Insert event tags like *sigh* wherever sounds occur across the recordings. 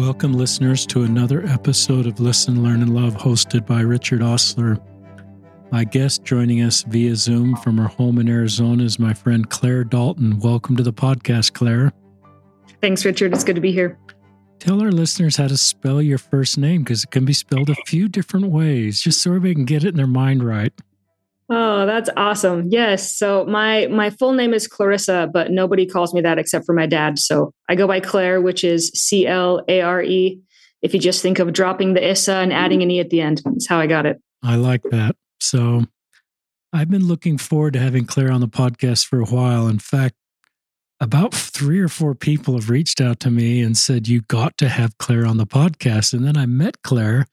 Welcome, listeners, to another episode of Listen, Learn, and Love, hosted by Richard Ostler. My guest joining us via Zoom from her home in Arizona is my friend Claire Dalton. Welcome to the podcast, Claire. Thanks, Richard. It's good to be here. Tell our listeners how to spell your first name because it can be spelled a few different ways, just so everybody can get it in their mind right. Oh, that's awesome. Yes. So my my full name is Clarissa, but nobody calls me that except for my dad. So I go by Claire, which is C L A R E. If you just think of dropping the Issa and adding an E at the end, that's how I got it. I like that. So I've been looking forward to having Claire on the podcast for a while. In fact, about three or four people have reached out to me and said, You got to have Claire on the podcast. And then I met Claire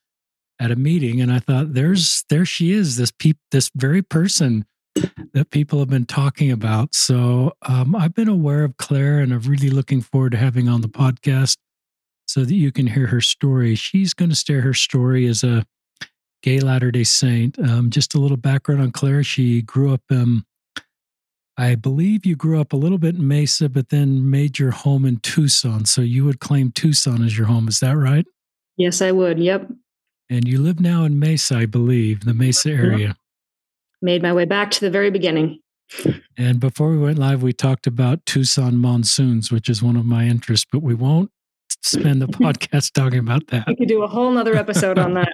at a meeting and I thought, there's there she is, this peop this very person that people have been talking about. So um, I've been aware of Claire and I'm really looking forward to having on the podcast so that you can hear her story. She's going to share her story as a gay Latter day Saint. Um, just a little background on Claire. She grew up, um, I believe you grew up a little bit in Mesa, but then made your home in Tucson. So you would claim Tucson as your home. Is that right? Yes, I would. Yep. And you live now in Mesa, I believe, the Mesa area. Made my way back to the very beginning. And before we went live, we talked about Tucson monsoons, which is one of my interests, but we won't spend the *laughs* podcast talking about that. We could do a whole nother episode on that.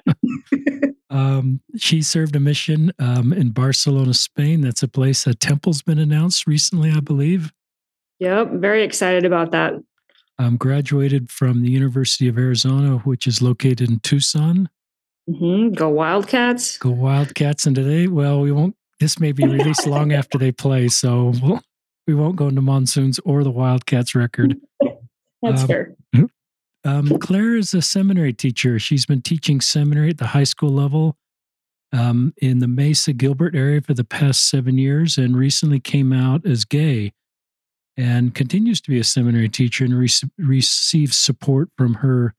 *laughs* um, she served a mission um, in Barcelona, Spain. That's a place a temple's been announced recently, I believe. Yep, very excited about that. Um, graduated from the University of Arizona, which is located in Tucson. Mm-hmm. Go Wildcats. Go Wildcats. And today, well, we won't, this may be released long *laughs* after they play. So we'll, we won't go into monsoons or the Wildcats record. *laughs* That's um, fair. *laughs* Um, Claire is a seminary teacher. She's been teaching seminary at the high school level um, in the Mesa Gilbert area for the past seven years and recently came out as gay and continues to be a seminary teacher and re- receives support from her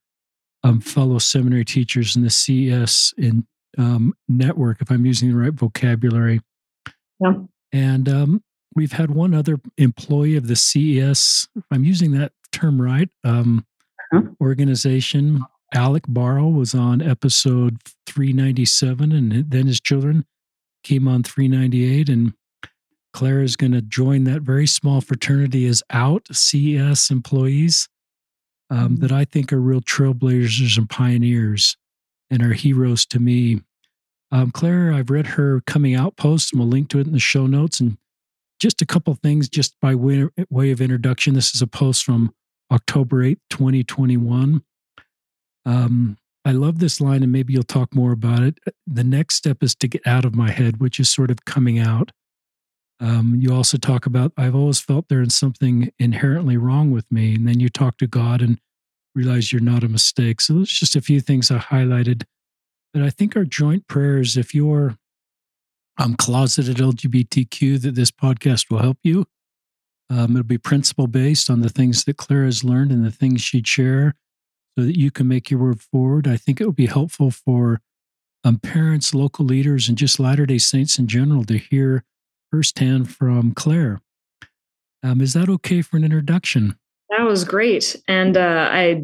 um, fellow seminary teachers in the CES in um, network, if I'm using the right vocabulary. Yeah. And um, we've had one other employee of the CES, if I'm using that term right, um, uh-huh. organization. Alec Barrow was on episode 397, and then his children came on 398. And Claire is going to join that very small fraternity as out CES employees um, mm-hmm. that I think are real trailblazers and pioneers and are heroes to me. Um, Claire, I've read her coming out post, and we'll link to it in the show notes. And just a couple things, just by way, way of introduction. This is a post from October 8th, 2021. Um, I love this line, and maybe you'll talk more about it. The next step is to get out of my head, which is sort of coming out. Um, you also talk about, I've always felt there is something inherently wrong with me. And then you talk to God and realize you're not a mistake. So those just a few things I highlighted. But I think our joint prayers, if you're um, closeted LGBTQ, that this podcast will help you. Um, it'll be principle based on the things that Claire has learned and the things she'd share so that you can make your word forward. I think it will be helpful for um, parents, local leaders, and just Latter day Saints in general to hear firsthand from Claire. Um, is that okay for an introduction? That was great. And uh, I,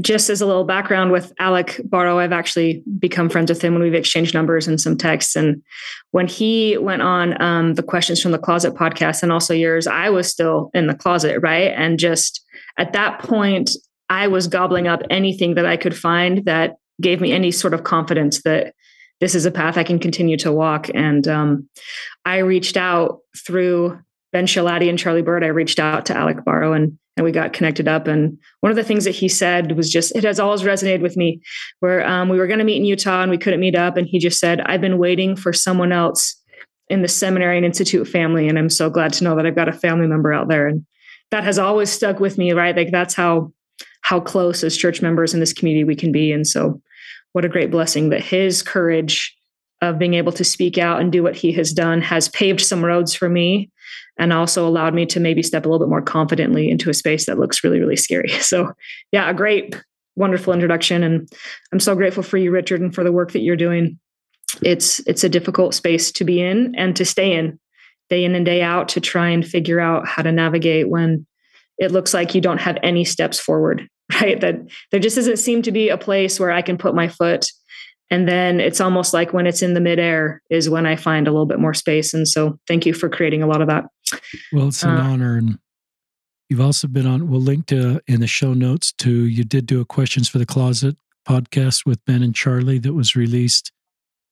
just as a little background with Alec Barrow, I've actually become friends with him when we've exchanged numbers and some texts. And when he went on um, the Questions from the Closet podcast and also yours, I was still in the closet, right? And just at that point, I was gobbling up anything that I could find that gave me any sort of confidence that this is a path I can continue to walk. And um, I reached out through Ben Schilaty and Charlie Bird. I reached out to Alec Barrow and and we got connected up. And one of the things that he said was just it has always resonated with me. Where um, we were going to meet in Utah and we couldn't meet up, and he just said, "I've been waiting for someone else." in the seminary and institute family and i'm so glad to know that i've got a family member out there and that has always stuck with me right like that's how how close as church members in this community we can be and so what a great blessing that his courage of being able to speak out and do what he has done has paved some roads for me and also allowed me to maybe step a little bit more confidently into a space that looks really really scary. *laughs* So yeah a great wonderful introduction and i'm so grateful for you richard and for the work that you're doing. It's it's a difficult space to be in and to stay in day in and day out to try and figure out how to navigate when it looks like you don't have any steps forward *laughs* right? That there just doesn't seem to be a place where I can put my foot. And then it's almost like when it's in the midair is when I find a little bit more space. And so thank you for creating a lot of that. Well, it's an uh, honor. And you've also been on, we'll link to in the show notes to, you did do a Questions for the Closet podcast with Ben and Charlie that was released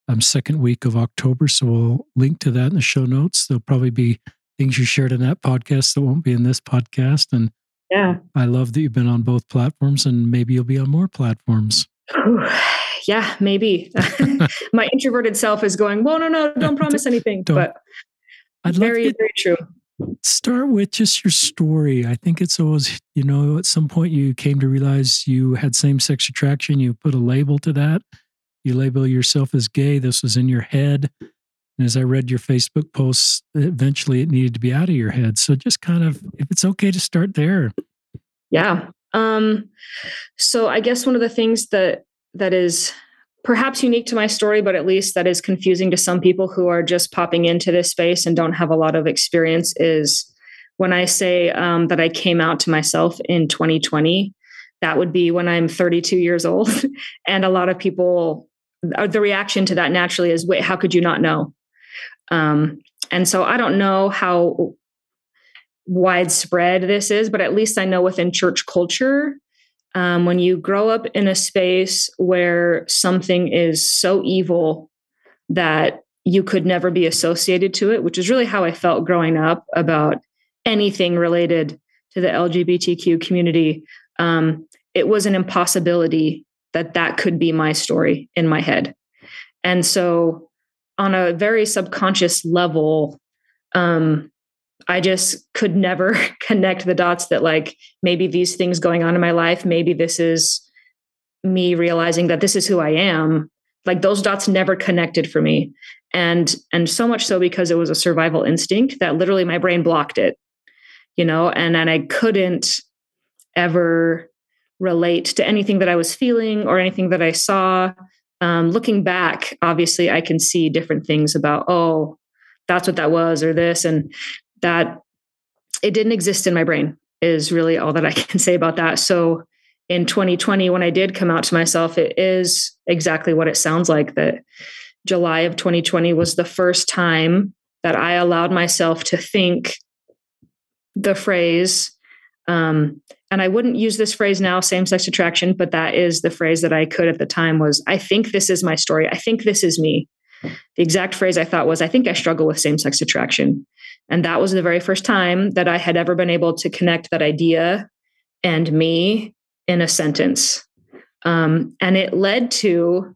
um, second week of October. So we'll link to that in the show notes. There'll probably be things you shared in that podcast that won't be in this podcast. And yeah, I love that you've been on both platforms and maybe you'll be on more platforms. *sighs* yeah, maybe. *laughs* My introverted self is going, well, no, no, *laughs* don't promise anything. Don't. But I'd very, very true. Start with just your story. I think it's always, you know, at some point you came to realize you had same sex attraction. You put a label to that. You label yourself as gay. This was in your head. And as I read your Facebook posts, eventually it needed to be out of your head. So just kind of, if it's okay to start there. Yeah. Um, so I guess one of the things that that is perhaps unique to my story, but at least that is confusing to some people who are just popping into this space and don't have a lot of experience is when I say um, that I came out to myself in 2020, that would be when I'm 32 years old. *laughs* and a lot of people, uh, the reaction to that naturally is, wait, how could you not know? Um, and so I don't know how widespread this is, but at least I know within church culture, um, when you grow up in a space where something is so evil that you could never be associated to it, which is really how I felt growing up about anything related to the LGBTQ community. Um, it was an impossibility that that could be my story in my head. And so on a very subconscious level, um, I just could never *laughs* connect the dots that like maybe these things going on in my life, maybe this is me realizing that this is who I am. Like those dots never connected for me. And and so much so because it was a survival instinct that literally my brain blocked it. You know, and and I couldn't ever relate to anything that I was feeling or anything that I saw um, looking back, obviously, I can see different things about, oh, that's what that was, or this, and that it didn't exist in my brain, is really all that I *laughs* can say about that. So in 2020, when I did come out to myself, it is exactly what it sounds like that July of 2020 was the first time that I allowed myself to think the phrase um, and I wouldn't use this phrase now, same sex attraction, but that is the phrase that I could at the time was, I think this is my story. I think this is me. The exact phrase I thought was, I think I struggle with same sex attraction. And that was the very first time that I had ever been able to connect that idea and me in a sentence. Um, and it led to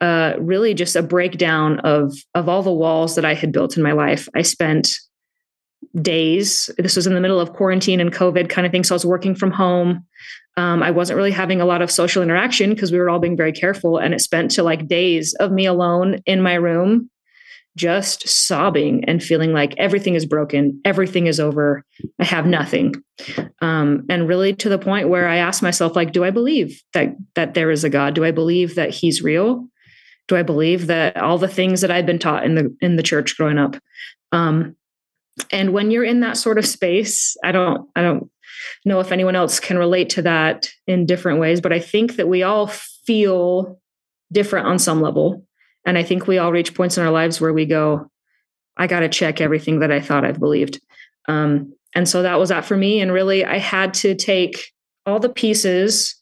uh, really just a breakdown of of all the walls that I had built in my life. I spent days. This was in the middle of quarantine and COVID kind of thing. So I was working from home. Um, I wasn't really having a lot of social interaction because we were all being very careful. And it spent to like days of me alone in my room, just sobbing and feeling like everything is broken, everything is over, I have nothing. Um, and really to the point where I asked myself, like, do I believe that that there is a God? Do I believe that He's real? Do I believe that all the things that I've been taught in the in the church growing up? Um, and when you're in that sort of space i don't i don't know if anyone else can relate to that in different ways but i think that we all feel different on some level. And i think we all reach points in our lives where we go i got to check everything that i thought i've believed. Um, and so that was that for me. And really i had to take all the pieces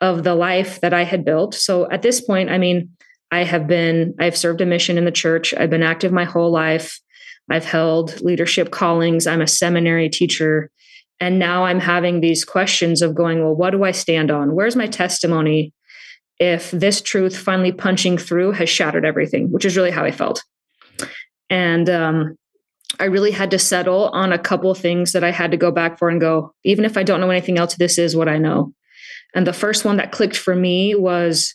of the life that i had built. So at this point i mean i have been i've served a mission in the church. I've been active my whole life I've held leadership callings. I'm a seminary teacher. And now I'm having these questions of going, well, what do I stand on? Where's my testimony if this truth finally punching through has shattered everything, which is really how I felt. And um, I really had to settle on a couple things that I had to go back for and go, even if I don't know anything else, this is what I know. And the first one that clicked for me was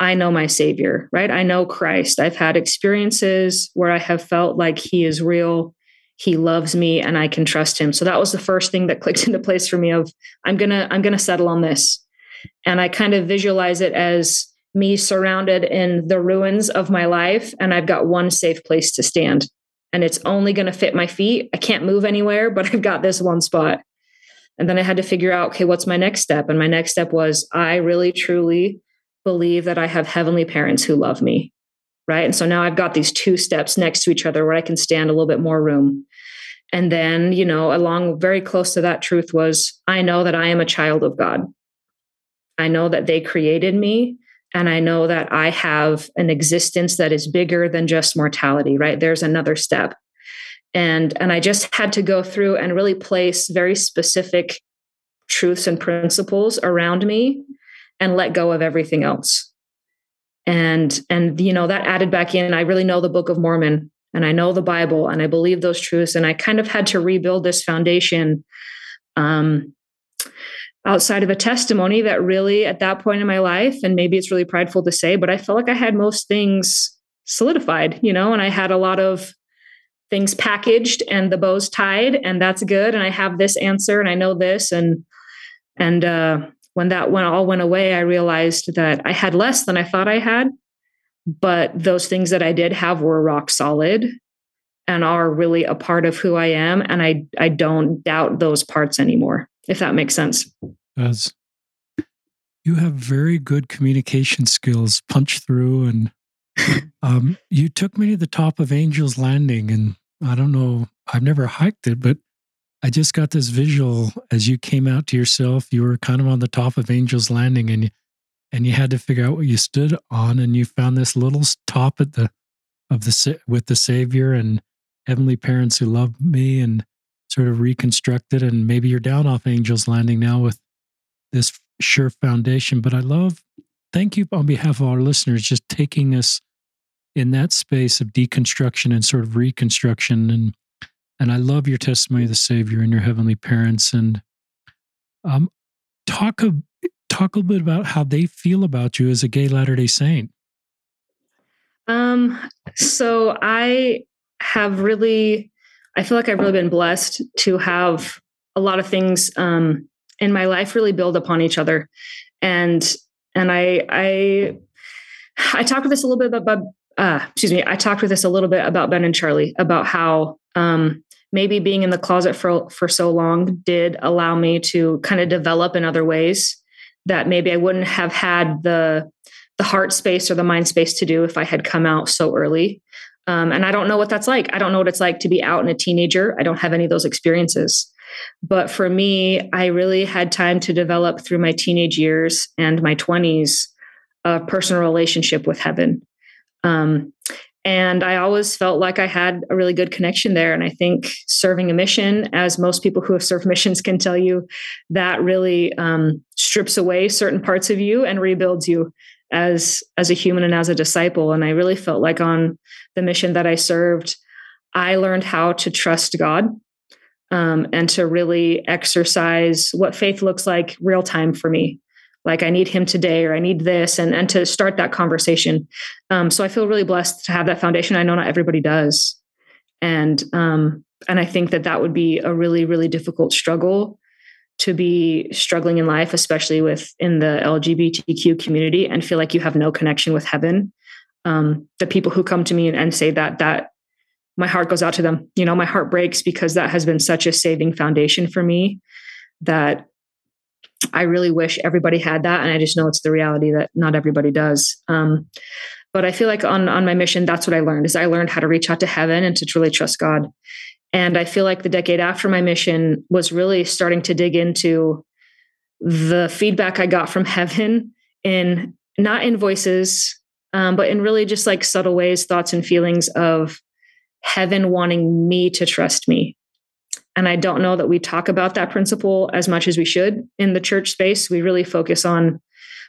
I know my Savior, right? I know Christ. I've had experiences where I have felt like He is real, He loves me, and I can trust Him. So that was the first thing that *laughs* clicked into place for me. Of I'm gonna I'm gonna settle on this, and I kind of visualize it as me surrounded in the ruins of my life, and I've got one safe place to stand, and it's only to fit my feet. I can't move anywhere, but *laughs* I've got this one spot. And then I had to figure out, okay, what's my next step? And my next step was I really truly believe that I have heavenly parents who love me. Right. And so now I've got these two steps next to each other where I can stand a little bit more room. And then, you know, along very close to that truth was I know that I am a child of God. I know that they created me and I know that I have an existence that is bigger than just mortality, right? There's another step. And and I just had to go through and really place very specific truths and principles around me and let go of everything else. And and you know, that added back in I really know the Book of Mormon and I know the Bible and I believe those truths and I kind of had to rebuild this foundation um outside of a testimony that really at that point in my life and maybe it's really prideful to say but i felt like i had most things solidified you know and i had a lot of things packaged and the bows tied and that's good and i have this answer and i know this and and uh, when that went all went away i realized that i had less than i thought i had but those things that i did have were rock solid and are really a part of who i am and i i don't doubt those parts anymore if that makes sense. Does. You have very good communication skills, punch through, and *laughs* um, you took me to the top of Angel's Landing. And I don't know, I've never hiked it, but I just got this visual as you came out to yourself. You were kind of on the top of Angel's Landing, and and you had to figure out what you stood on, and you found this little top at the of the with the Savior and heavenly parents who love me, and sort of reconstructed and maybe you're down off Angel's Landing now with this sure foundation. But I love, thank you on behalf of our listeners, just taking us in that space of deconstruction and sort of reconstruction. And and I love your testimony of the Savior and your heavenly parents. And um, talk a talk a little bit about how they feel about you as a gay Latter Day Saint. Um. So I have really I feel like I've really been blessed to have a lot of things um, in my life really build upon each other, and and I I I talked with this a little bit about uh, excuse me I talked with this a little bit about Ben and Charlie about how um, maybe being in the closet for for so long did allow me to kind of develop in other ways that maybe I wouldn't have had the the heart space or the mind space to do if I had come out so early. Um, and I don't know what that's like. I don't know what it's like to be out and a teenager. I don't have any of those experiences. But for me, I really had time to develop through my teenage years and my 20s a personal relationship with heaven. Um, and I always felt like I had a really good connection there. And I think serving a mission, as most people who have served missions can tell you, that really um, strips away certain parts of you and rebuilds you as as a human and as a disciple and i really felt like on the mission that i served i learned how to trust god um, and to really exercise what faith looks like real time for me like i need him today or i need this and and to start that conversation um, so i feel really blessed to have that foundation i know not everybody does and um, and i think that that would be a really really difficult struggle to be struggling in life, especially with in the LGBTQ community, and feel like you have no connection with heaven. Um, the people who come to me and, and say that, that my heart goes out to them. You know, my heart breaks because that has been such a saving foundation for me that I really wish everybody had that. And I just know it's the reality that not everybody does. Um, but I feel like on on my mission, that's what I learned is I learned how to reach out to heaven and to truly trust God. And I feel like the decade after my mission was really starting to dig into the feedback I got from heaven in not in voices, um, but in really just like subtle ways, thoughts and feelings of heaven wanting me to trust me. And I don't know that we talk about that principle as much as we should in the church space. We really focus on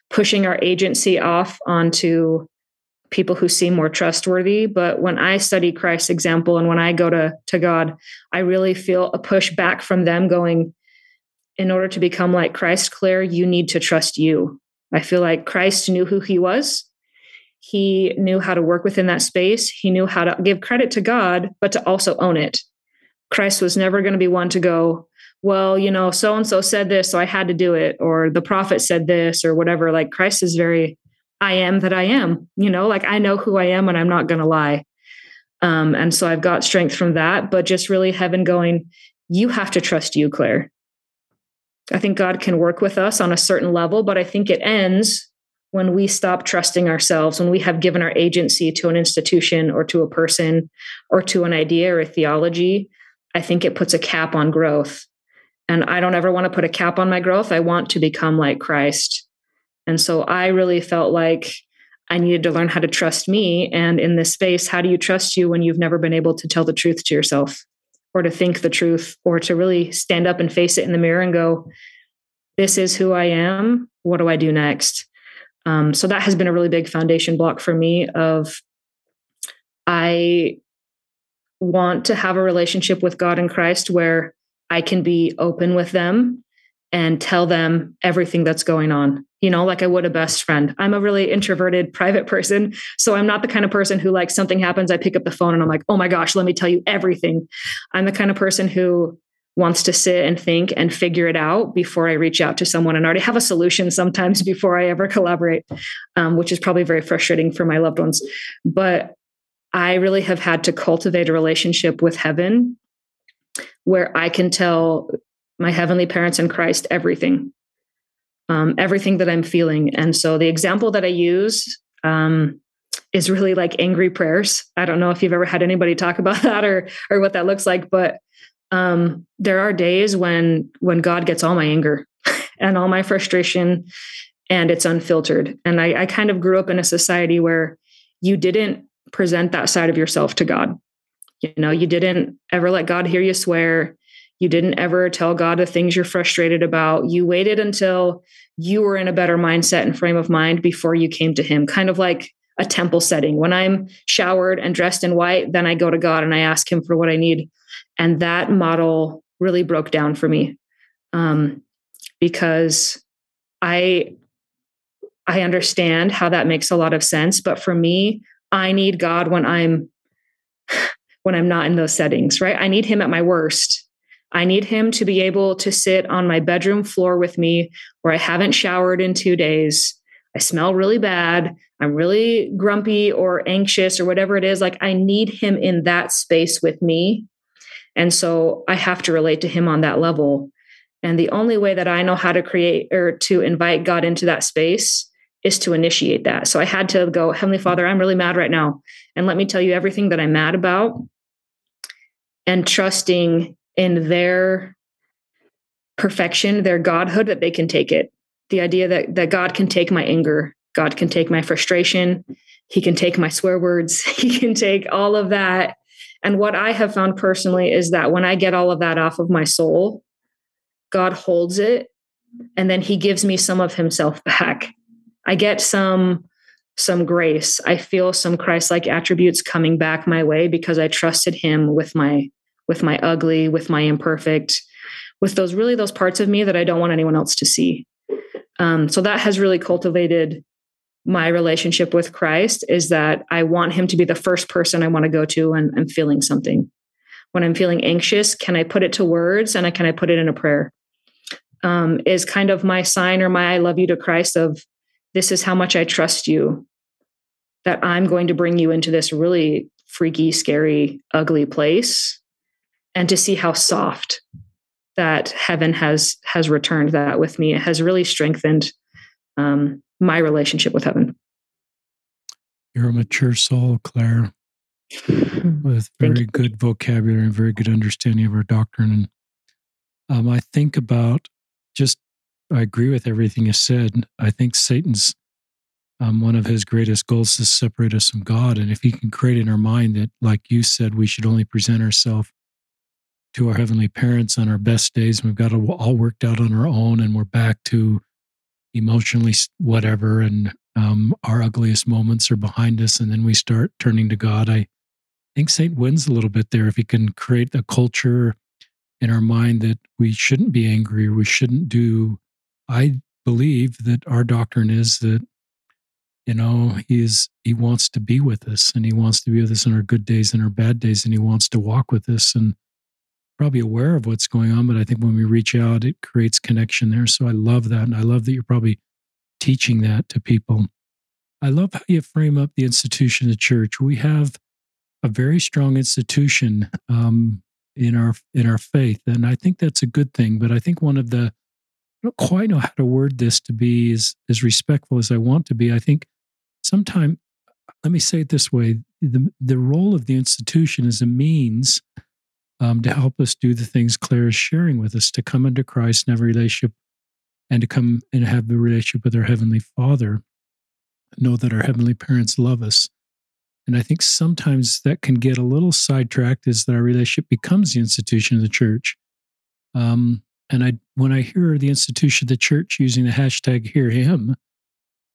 pushing our agency off onto people who seem more trustworthy. But when I study Christ's example and when I go to, to God, I really feel a push back from them going, in order to become like Christ, Claire, you need to trust you. I feel like Christ knew who he was. He knew how to work within that space. He knew how to give credit to God, but to also own it. Christ was never going to be one to go, well, you know, so and so said this, so I had to do it, or the prophet said this, or whatever. Like Christ is very I am that I am, you know, like I know who I am and I'm not going to lie. Um, and so I've got strength from that, but just really heaven going, you have to trust you, Claire. I think God can work with us on a certain level, but I think it ends when we stop trusting ourselves, when we have given our agency to an institution or to a person or to an idea or a theology. I think it puts a cap on growth. And I don't ever want to put a cap on my growth. I want to become like Christ. And so I really felt like I needed to learn how to trust me. And in this space, how do you trust you when you've never been able to tell the truth to yourself or to think the truth or to really stand up and face it in the mirror and go, this is who I am. What do I do next? Um, so that has been a really big foundation block for me of I want to have a relationship with God and Christ where I can be open with them and tell them everything that's going on you know like i would a best friend i'm a really introverted *laughs* private person so i'm not the kind of person who like something happens i pick up the phone and i'm like oh my gosh let me tell you everything i'm the kind of person who wants to sit and think and figure it out before I reach out to someone and already have a solution sometimes *laughs* before I ever collaborate, um, which is probably very frustrating for my loved ones. But I really have had to cultivate a relationship with heaven where I can tell my heavenly parents in Christ everything, um, everything that I'm feeling. And so the example that I use um, is really like angry prayers. I don't know if you've ever had anybody talk about *laughs* that or or what that looks like, but um, there are days when when God gets all my anger *laughs* and all my frustration, and it's unfiltered. And I, I kind of grew up in a society where you didn't present that side of yourself to God. You know, you didn't ever let God hear you swear. You didn't ever tell God the things you're frustrated about. You waited until you were in a better mindset and frame of mind before you came to Him, kind of like a temple setting. When I'm showered and dressed in white, then I go to God and I ask Him for what I need. And that model really broke down for me um, because I I understand how that makes a lot of sense. But for me, I need God when I'm *sighs* when I'm not in those settings, right? I need him at my worst. I need him to be able to sit on my bedroom floor with me where I haven't showered in two days. I smell really bad. I'm really grumpy or anxious or whatever it is. Like, I need him in that space with me and so I have to relate to him on that level. And the only way that I know how to create or to invite God into that space is to initiate that. So I had to go, Heavenly Father, I'm really mad right now. And let me tell you everything that I'm mad about. And trusting in their perfection, their godhood, that they can take it. The idea that, that God can take my anger, God can take my frustration, He can take my swear words, *laughs* He can take all of that and what I have found personally is that when I get all of that off of my soul, God holds it and then he gives me some of himself *laughs* back. I get some some grace. I feel some Christ-like attributes coming back my way because I trusted him with my with my ugly, with my imperfect, with those really those parts of me that I don't want anyone else to see. Um, so that has really cultivated my relationship with Christ is that I want him to be the first person I want to go to when I'm feeling something. When I'm feeling anxious, can I put it to words and I can I put it in a prayer? Um, is kind of my sign or my I love you to Christ of this is how much I trust you that I'm going to bring you into this really freaky, scary, ugly place and to see how soft that heaven has has returned that with me. It has really strengthened um, my relationship with heaven. You're a mature soul, Claire, with very good vocabulary and very good understanding of our doctrine. And um, I think about just, I agree with everything you said. I think Satan's um, one of his greatest goals is to separate us from God. And if he can create in our mind that, like you said, we should only present ourselves to our heavenly parents on our best days, we've got it all worked out on our own, and we're back to emotionally whatever and um, our ugliest moments are behind us and then we start turning to god i think Satan wins a little bit there if he can create a culture in our mind that we shouldn't be angry or we shouldn't do i believe that our doctrine is that you know he's he wants to be with us and he wants to be with us in our good days and our bad days and he wants to walk with us and probably aware of what's going on, but I think when we reach out, it creates connection there. So I love that. And I love that you're probably teaching that to people. I love how you frame up the institution of church. We have a very strong institution um, in our in our faith, and I think that's a good thing. But I think one of the don't quite know how to word this to be as, as respectful as I want to be. I think sometimes, let me say it this way the, the role of the institution is a means um, to help us do the things Claire is sharing with us to come into Christ and have a relationship and to come and have the relationship with our Heavenly Father. Know that our Heavenly parents love us. And I think sometimes that can get a little sidetracked as that our relationship becomes the institution of the church. Um, and I, when I hear the institution of the church using the hashtag hear him,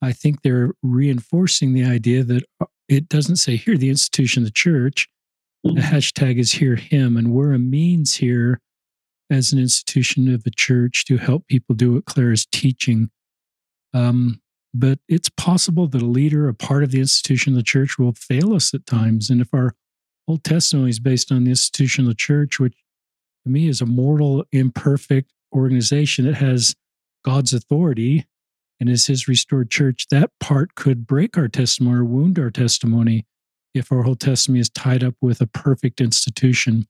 I think they're reinforcing the idea that uh, it doesn't say hear the institution of the church. The mm-hmm. hashtag is hear him. And we're a means here as an institution of the church to help people do what Claire is teaching. Um, but it's possible that a leader, a part of the institution of the church, will fail us at times. And if our whole testimony is based on the institution of the church, which to me is a mortal, imperfect organization that has God's authority and is his restored church, that part could break our testimony or wound our testimony if our whole testimony is tied up with a perfect institution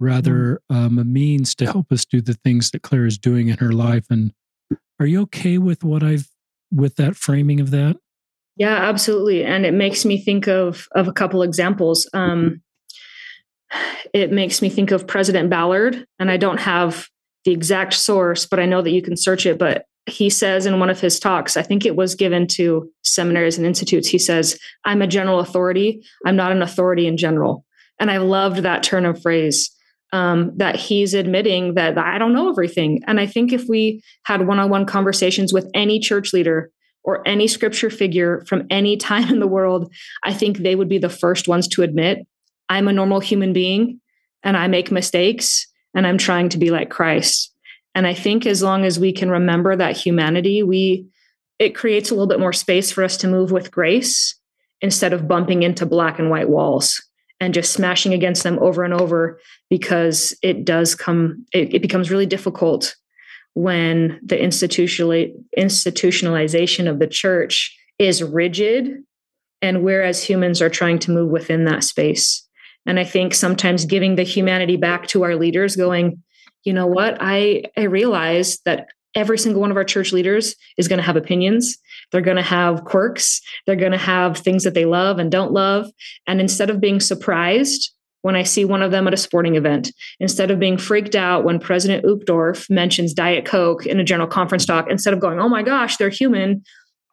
rather mm. um, a means to help us do the things that Claire is doing in her life. And are you okay with what I've with that framing of that? Yeah, absolutely. And it makes me think of of a couple examples. Um, it makes me think of President Ballard, and I don't have the exact source, but I know that you can search it. But he says in one of his talks, I think it was given to seminaries and institutes, he says, I'm a general authority. I'm not an authority in general. And I loved that turn of phrase um, that he's admitting that I don't know everything. And I think if we had one on one conversations with any church leader or any scripture figure from any *laughs* time in the world, I think they would be the first ones to admit I'm a normal human being and I make mistakes and I'm trying to be like Christ. And I think as long as we can remember that humanity, we it creates a little bit more space for us to move with grace instead of bumping into black and white walls and just smashing against them over and over because it does come it, it becomes really difficult when the institutional institutionalization of the church is rigid and whereas humans are trying to move within that space and i think sometimes giving the humanity back to our leaders going you know what? I i realize that every single one of our church leaders is going to have opinions. They're going to have quirks. They're going to have things that they love and don't love. And instead of being surprised when I see one of them at a sporting event, instead of being freaked out when President Uchtdorf mentions Diet Coke in a general conference talk, instead of going, oh my gosh, they're human,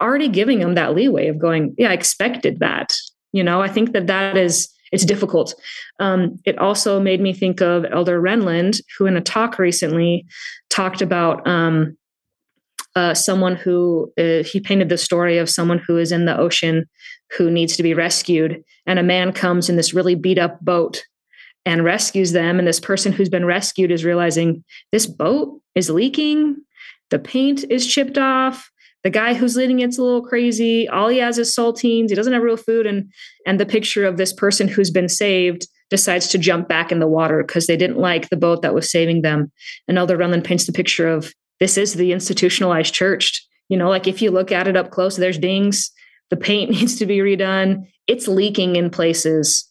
already giving them that leeway of going, yeah, I expected that. You know, I think that that is it's difficult. Um, it also made me think of Elder Renlund, who in a talk recently talked about um, uh, someone who uh, he painted the story of someone who is in the ocean who needs to be rescued, and a man comes in this really beat up boat and rescues them. And this person who's been rescued is realizing this boat is leaking, the paint is chipped off, the guy who's leading it's a little crazy. All he has is saltines. He doesn't have real food. And and the picture of this person who's been saved decides to jump back in the water because they didn't like the boat that was saving them. And elder renlund paints the picture of this is the institutionalized church. You know like if you look at it up close there's dings. The paint *laughs* needs to be redone. It's leaking in places.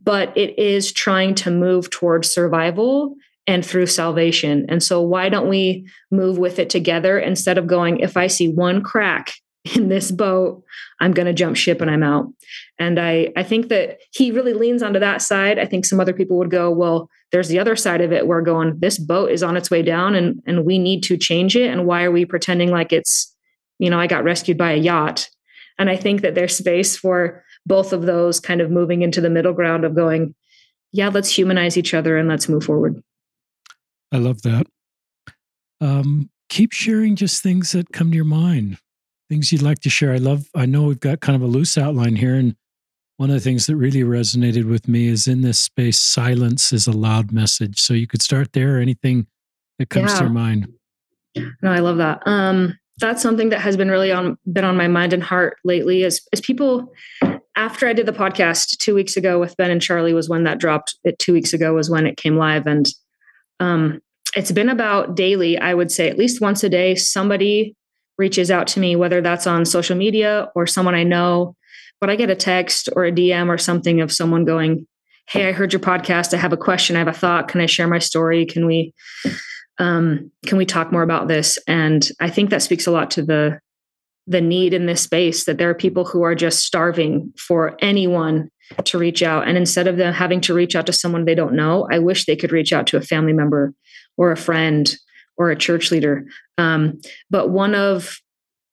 But it is trying to move towards survival and through salvation. And so, why don't we move with it together instead of going, if I see one crack *laughs* in this boat, I'm going to jump ship and I'm out. And I, I think that he really leans onto that side. I think some other people would go, well, there's the other side of it where going, this boat is on its way down and, and we need to change it. And why are we pretending like it's, you know, I got rescued by a yacht? And I think that there's space for both of those kind of moving into the middle ground of going, yeah, let's humanize each other and let's move forward. I love that. Um, keep sharing just things that come to your mind, things you'd like to share. I love, I know we've got kind of a loose outline here. And one of the things that really resonated with me is in this space, silence is a loud message. So you could start there, anything that comes yeah. to your mind. No, I love that. Um, that's something that has been really on been on my mind and heart lately as as people after I did the podcast two weeks ago with Ben and Charlie was when that dropped. It two weeks ago was when it came live, and um, it's been about daily, I would say at least once a day, somebody reaches out to me, whether that's on social media or someone I know, but I get a text or a DM or something of someone going, Hey, I heard your podcast. I have a question. I have a thought. Can I share my story? Can we? um, can we talk more about this? And I think that speaks a lot to the the need in this space that there are people who are just starving for anyone to reach out. And instead of them having to reach out to someone they don't know, I wish they could reach out to a family member or a friend or a church leader. Um, but one of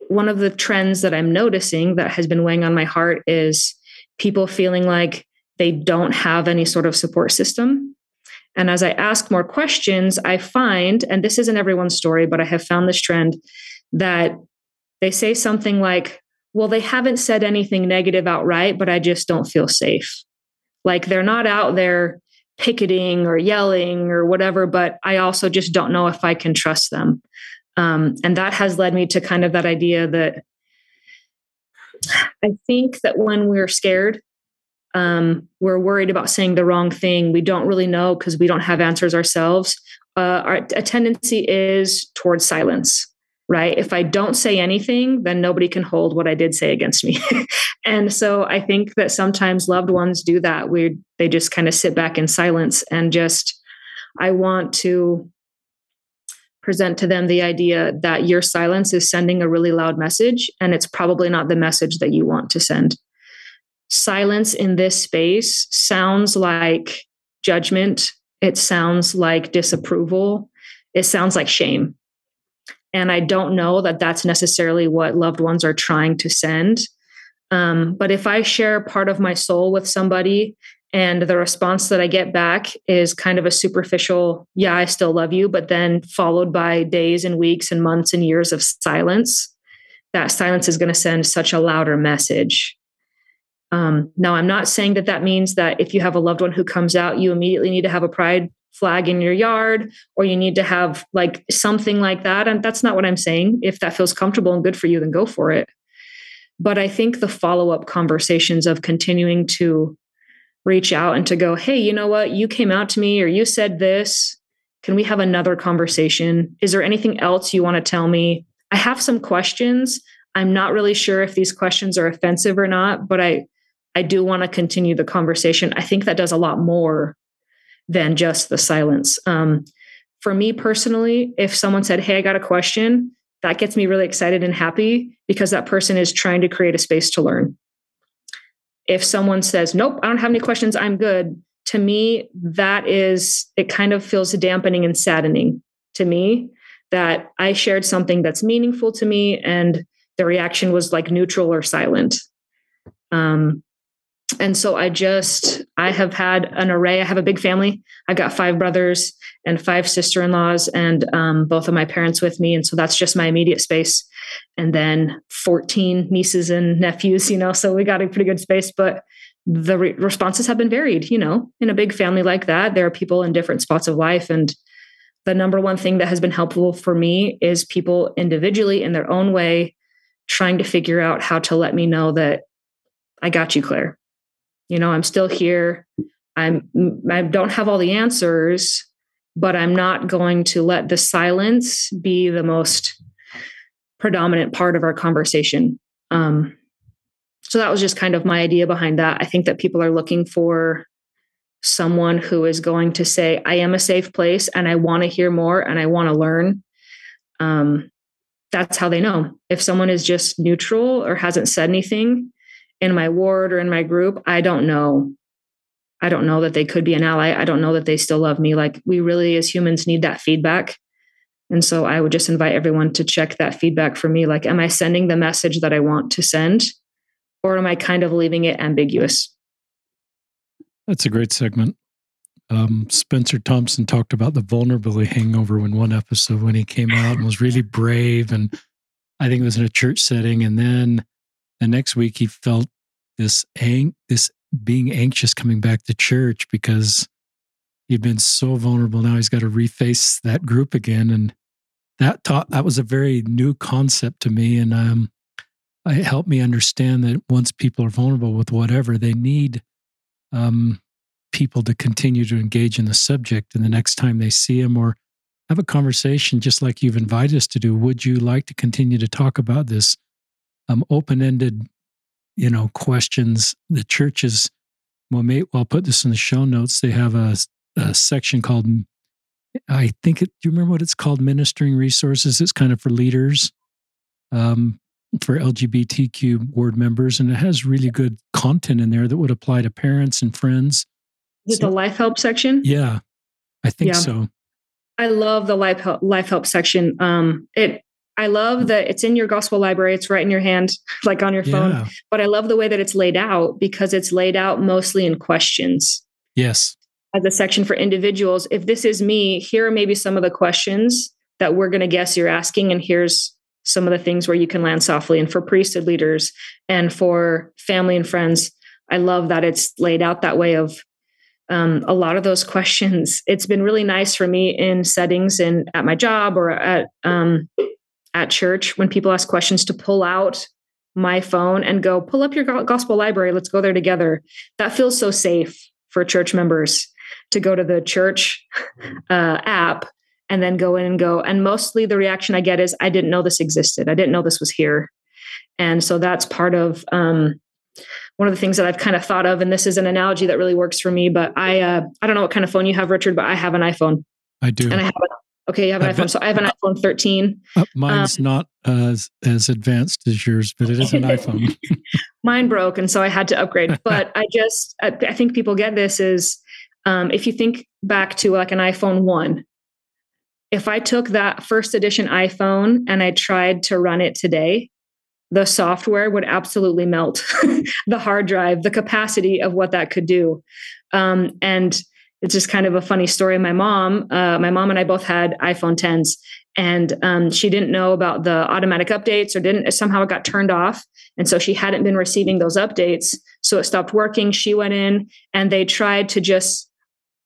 one of the trends that I'm noticing that has been weighing on my heart is people feeling like they don't have any sort of support system. And as I ask more questions, I find, and this isn't everyone's story, but I have found this trend that they say something like, well, they haven't said anything negative outright, but I just don't feel safe. Like they're not out there picketing or yelling or whatever, but I also just don't know if I can trust them. Um, and that has led me to kind of that idea that I think that when we're scared, um, we're worried about saying the wrong thing. We don't really know because we don't have answers ourselves. Uh, our, a tendency is towards silence right? If I don't say anything, then nobody can hold what I did say against me. *laughs* and so I think that sometimes loved ones do that. We they just kind of sit back in silence and just I want to present to them the idea that your silence is sending a really loud message and it's probably not the message that you want to send. Silence in this space sounds like judgment, it sounds like disapproval, it sounds like shame and I don't know that that's necessarily what loved ones are trying to send. Um, but if I share part of my soul with somebody and the response that I get back is kind of a superficial, yeah, I still love you, but then followed by days and weeks and months and years of silence, that silence is going to send such a louder message. Um, now, I'm not saying that that means that if you have a loved one who comes out, you immediately need to have a pride flag in your yard or you need to have like something like that and that's not what i'm saying. If that feels comfortable and good for you then go for it. But i think the follow-up conversations of continuing to reach out and to go hey you know what? You came out to me or you said this. Can we have another conversation? Is there anything else you want to tell me? I have some questions. I'm not really sure if these questions are offensive or not but i i do want to continue the conversation. I think that does a lot more than just the silence. Um, for me personally, if someone said, Hey, I got a question, that gets me really excited and happy because that person is trying to create a space to learn. If someone says, Nope, I don't have any questions, I'm good, to me, that is, it kind of feels dampening and saddening to me that I shared something that's meaningful to me and the reaction was like neutral or silent. Um, and so I just I have had an array. I have a big family. I've got five brothers and five sister-in-laws, and um, both of my parents with me, and so that's just my immediate space. And then 14 nieces and nephews. You know, so we got a pretty good space, but the re- responses have been varied. You know, in a big family like that, there are people in different spots of life, and the number one thing that has been helpful for me is people individually in their own way trying to figure out how to let me know that I got you, Claire you know i'm still here. I'm i don't have all the answers but i'm not going to let the silence be the most predominant part of our conversation. Um, so that was just kind of my idea behind that. I think that people are looking for someone who is going to say i am a safe place and i want to hear more and i want to learn. Um, that's how they know. If someone is just neutral or hasn't said anything in my ward or in my group, I don't know. I don't know that they could be an ally. I don't know that they still love me. Like we really, as humans, need that feedback. And so I would just invite everyone to check that feedback for me. Like, am I sending the message that I want to send? Or am I kind of leaving it ambiguous? That's a great segment. Um, Spencer Thompson talked about the vulnerability hangover in one episode when he came out and was really brave. And I think it was in a church setting. And then the next week he felt this ang- this being anxious coming back to church because he'd been so vulnerable. Now he's got to reface that group again, and that taught that was a very new concept to me, and um, it helped me understand that once people are vulnerable with whatever, they need um, people to continue to engage in the subject, and the next time they see him or have a conversation, just like you've invited us to do, would you like to continue to talk about this? Um, open-ended, you know, questions. The churches, well, may, well, I'll put this in the show notes. They have a, a section called I think it, do you remember what it's called? Ministering resources. It's kind of for leaders, um, for LGBTQ board members, and it has really good content in there that would apply to parents and friends. Is so, it the life help section? Yeah, I think yeah. so. I love the life help, life help section. Um, it I love that it's in your gospel library. It's right in your hand, *laughs* like on your phone. Yeah. But I love the way that it's laid out because it's laid out mostly in questions. Yes. As a section for individuals. If this is me, here are maybe some of the questions that we're going to guess you're asking. And here's some of the things where you can land softly. And for priesthood leaders and for family and friends, I love that it's laid out that way of um, a lot of those *laughs* questions. It's been really nice for me in settings and at my job or at um, at church when people ask questions to pull out my phone and go pull up your gospel library. Let's go there together. That feels so safe for church members to go to the church uh, app and then go in and go. And mostly the reaction I get is, I didn't know this existed. I didn't know this was here. And so that's part of um, one of the things that I've kind of thought of, and this is an analogy that really works for me. But I, uh, I don't know what kind of phone you have, Richard, but I have an iPhone. I do, and I have. Okay, you have an iPhone. So I have an iPhone 13. Uh, mine's um, not as as advanced as yours, but it is an iPhone. *laughs* mine broke, and so I had to upgrade. *laughs* But I just, I, I think people get this is um, if you think back to like an iPhone one. If I took that first edition iPhone and I tried to run it today, the software would absolutely melt *laughs* the hard drive, the capacity of what that could do. Um, and it's just kind of a funny story. My mom, uh, my mom and I both had iPhone 10s, and um, she didn't know about the automatic updates or didn't somehow it got turned off. And so she hadn't been receiving those updates. So it stopped working. She went in and they tried to just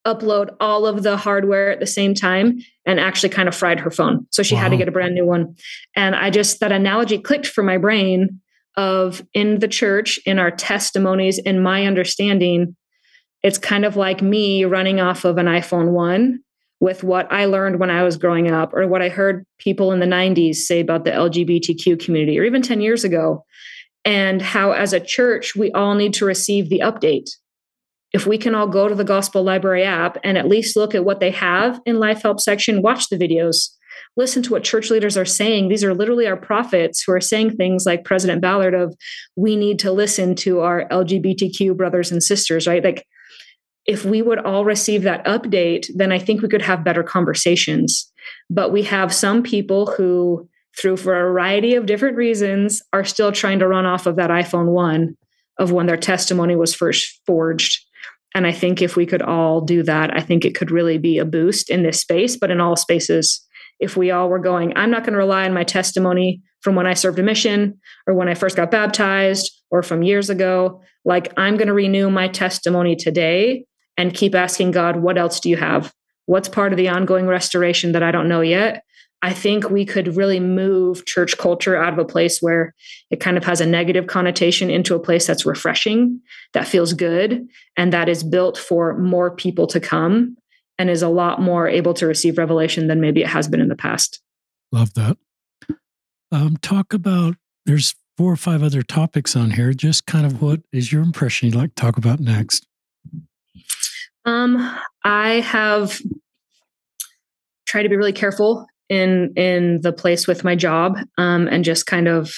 upload all of the hardware at the same time and actually kind of fried her phone. So she wow. had to get a brand new one. And I just, that analogy clicked for my brain of in the church, in our testimonies, in my understanding, it's kind of like me running off of an iPhone 1 with what I learned when I was growing up or what I heard people in the 90s say about the LGBTQ community or even 10 years ago. And how, as a church, we all need to receive the update if we can all go to the gospel library app and at least look at what they have in life help section watch the videos listen to what church leaders are saying these are literally our prophets who are saying things like president ballard of we need to listen to our lgbtq brothers and sisters right like if we would all receive that update then i think we could have better conversations but we have some people who through for a variety of different reasons are still trying to run off of that iphone 1 of when their testimony was first forged and I think if we could all do that, I think it could really be a boost in this space, but in all spaces. If we all were going, I'm not going to rely on my testimony from when I served a mission or when I first got baptized or from years ago. Like, I'm going to renew my testimony today and keep asking God, what else do you have? What's part of the ongoing restoration that I don't know yet? I think we could really move church culture out of a place where it kind of has a negative connotation into a place that's refreshing, that feels good, and that is built for more people to come and is a lot more able to receive revelation than maybe it has been in the past. Love that. Um, talk about there's four or five other topics on here. Just kind of what is your impression you'd like to talk about next? Um, I have tried to be really careful in in the place with my job um, and just kind of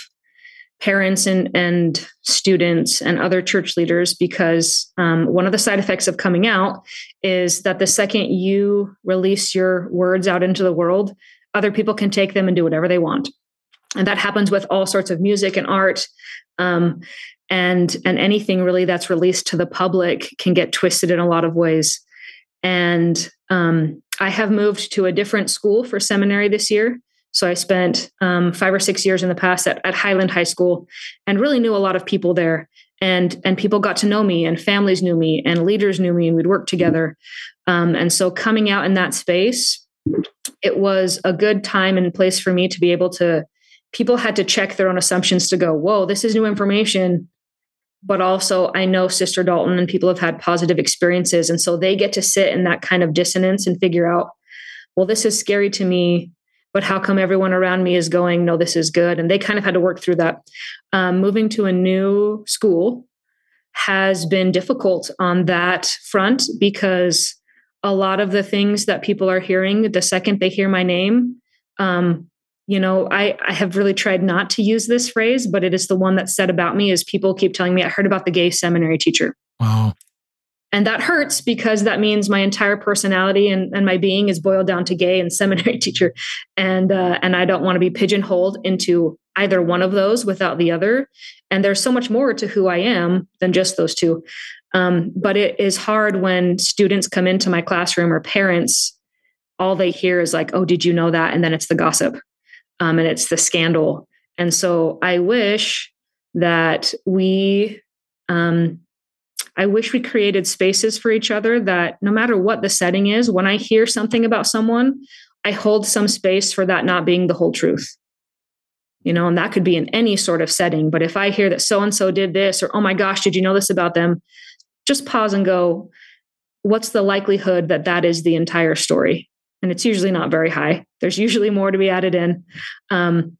parents and and students and other church leaders because um, one of the side effects of coming out is that the second you release your words out into the world other people can take them and do whatever they want. And that happens with all sorts of music and art. Um, and and anything really that's released to the public can get twisted in a lot of ways and um, I have moved to a different school for seminary this year. So I spent um, five or six years in the past at, at Highland High School and really knew a lot of people there. And, and people got to know me and families knew me and leaders knew me and we'd work together. Um, and so coming out in that space, it was a good time and place for me to be able to, people had to check their own assumptions to go, whoa, this is new information but also I know Sister Dalton and people have had positive experiences. And so they get to sit in that kind of dissonance and figure out, well, this is scary to me, but how come everyone around me is going, no, this is good? And they kind of had to work through that. Um, moving to a new school has been difficult on that front because a lot of the things that people are hearing the second they hear my name um, you know I, I have really tried not to use this phrase but it is the one that's said about me is people keep telling me i heard about the gay seminary teacher. Wow. And that hurts because that means my entire personality and, and my being is boiled down to gay and *laughs* seminary teacher. And uh, and i don't want to be pigeonholed into either one of those without the other. And there's so much more to who i am than just those two. Um, but it is hard when students come into my classroom or parents all they hear is like oh did you know that? And then it's the gossip um, and it's the scandal and so i wish that we um, I wish we created spaces for each other that no matter what the setting is, when I hear something about someone, I hold some space for that not being the whole truth. You know, and that could be in any sort of setting. But if I hear that so and so did this, or oh my gosh, did you know this about them? Just pause and go, what's the likelihood that that is the entire story? And it's usually not very high. There's usually more to be added in. Um,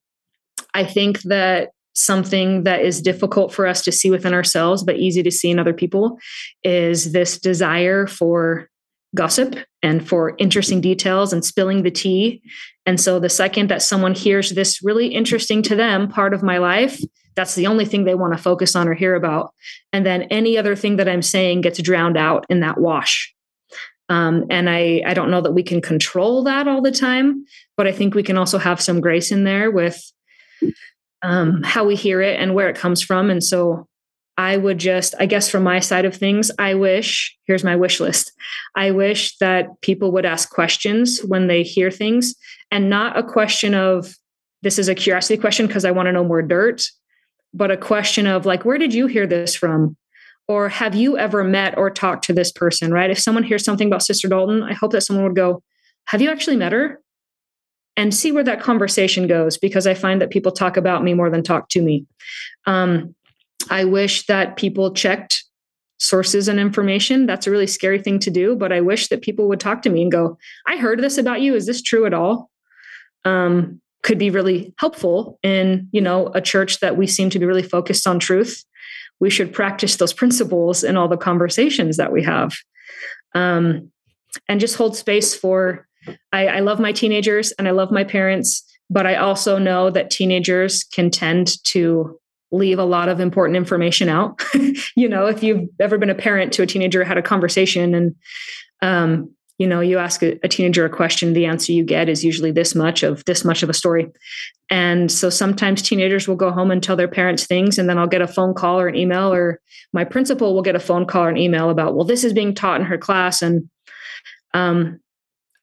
I think that something that is difficult for us to see within ourselves, but easy to see in other people, is this desire for gossip and for interesting details and spilling the tea. And so the second that someone hears this really interesting to them part of my life, that's the only thing they want to focus on or hear about. And then any other thing that I'm saying gets drowned out in that wash. Um, and I, I don't know that we can control that all the time, but I think we can also have some grace in there with um, how we hear it and where it comes from. And so I would just, I guess, from my side of things, I wish, here's my wish list. I wish that people would ask questions when they hear things and not a question of, this is a curiosity question because I want to know more dirt, but a question of, like, where did you hear this from? Or have you ever met or talked to this person, right? If someone hears something about Sister Dalton, I hope that someone would go, Have you actually met her? and see where that conversation goes because I find that people talk about me more than talk to me. Um, I wish that people checked sources and information. That's a really scary thing to do, but I wish that people would talk to me and go, I heard this about you. Is this true at all? Um, could be really helpful in, you know, a church that we seem to be really focused on truth. We should practice those principles in all the conversations that we have. Um, and just hold space for I, I love my teenagers and I love my parents, but I also know that teenagers can tend to leave a lot of important information out. *laughs* you know, if you've ever been a parent to a teenager, had a conversation, and um, you know, you ask a, a, teenager a question, the answer you get is usually this much of this much of a story. And so sometimes teenagers will go home and tell their parents things, and then I'll get a phone call or an email, or my principal will get a phone call or an email about, well, this is being taught in her class, and um,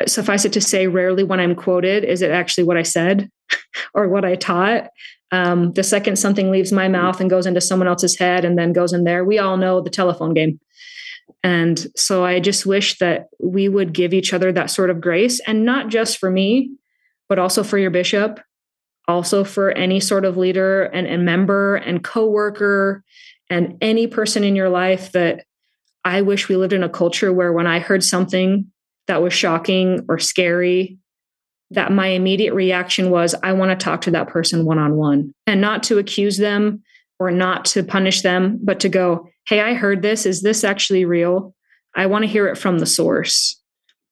suffice it to say, rarely when I'm quoted is it actually what I said *laughs* or what I taught. Um, the second something leaves my mouth and goes into someone else's head and then goes in there, we all know the telephone game. And so I just wish that we would give each other that sort of grace and not just for me, but also for your bishop, also for any sort of leader and, and member and coworker and any person in your life that I wish we lived in a culture where when I heard something that was shocking or scary, that my immediate reaction was, I want to talk to that person one on one and not to accuse them or not to punish them, but to go, Hey, I heard this. Is this actually real? I want to hear it from the source.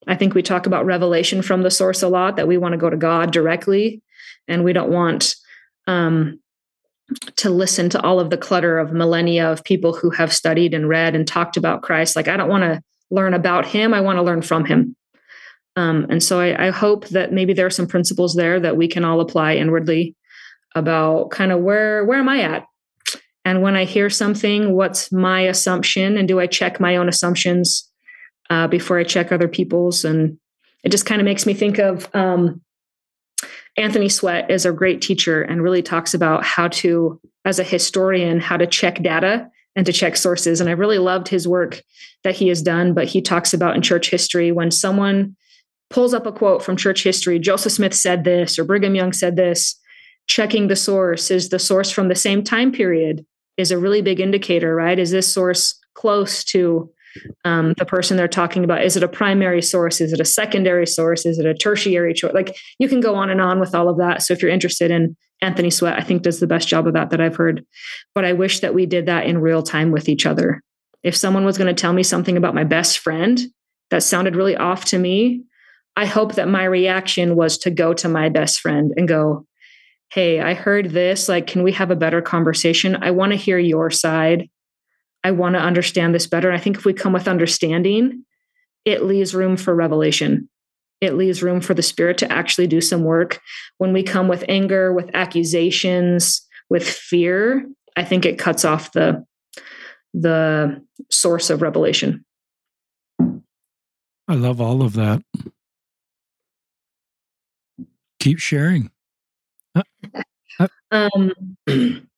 I think we talk about revelation from the source a lot, that we want to go to God directly and we don't want um, to listen to all of the clutter of millennia of people who have studied and read and talked about Christ. Like, I don't want to learn about him. I want to learn from him. Um, and so I, I, hope that maybe there are some principles there that we can all apply inwardly about kind of where where am I at? And when I hear something, what's my assumption? And do I check my own assumptions uh, before I check other people's? And it just kind of makes me think of um, Anthony Sweat is a great teacher and really talks about how to, as a historian, how to check data and to check sources. And I really loved his work that he has done. But he talks about in church history when someone pulls up a quote from church history, Joseph Smith said this, or Brigham Young said this, checking the source is the source from the same time period is a really big indicator, right? Is this source close to um, the person they're talking about? Is it a primary source? Is it a secondary source? Is it a tertiary source? Like you can go on and on with all of that. So if you're interested in Anthony Sweat, I think does the best job of that that I've heard. But I wish that we did that in real time with each other. If someone was going to tell me something about my best friend that sounded really off to me, I hope that my reaction was to go to my best friend and go, Hey, I heard this. Like, can we have a better conversation? I want to hear your side. I want to understand this better. And I think if we come with understanding, it leaves room for revelation. It leaves room for the spirit to actually do some work. When we come with anger, with accusations, with fear, I think it cuts off the the source of revelation. I love all of that. Keep sharing. Uh, uh, um, *clears throat*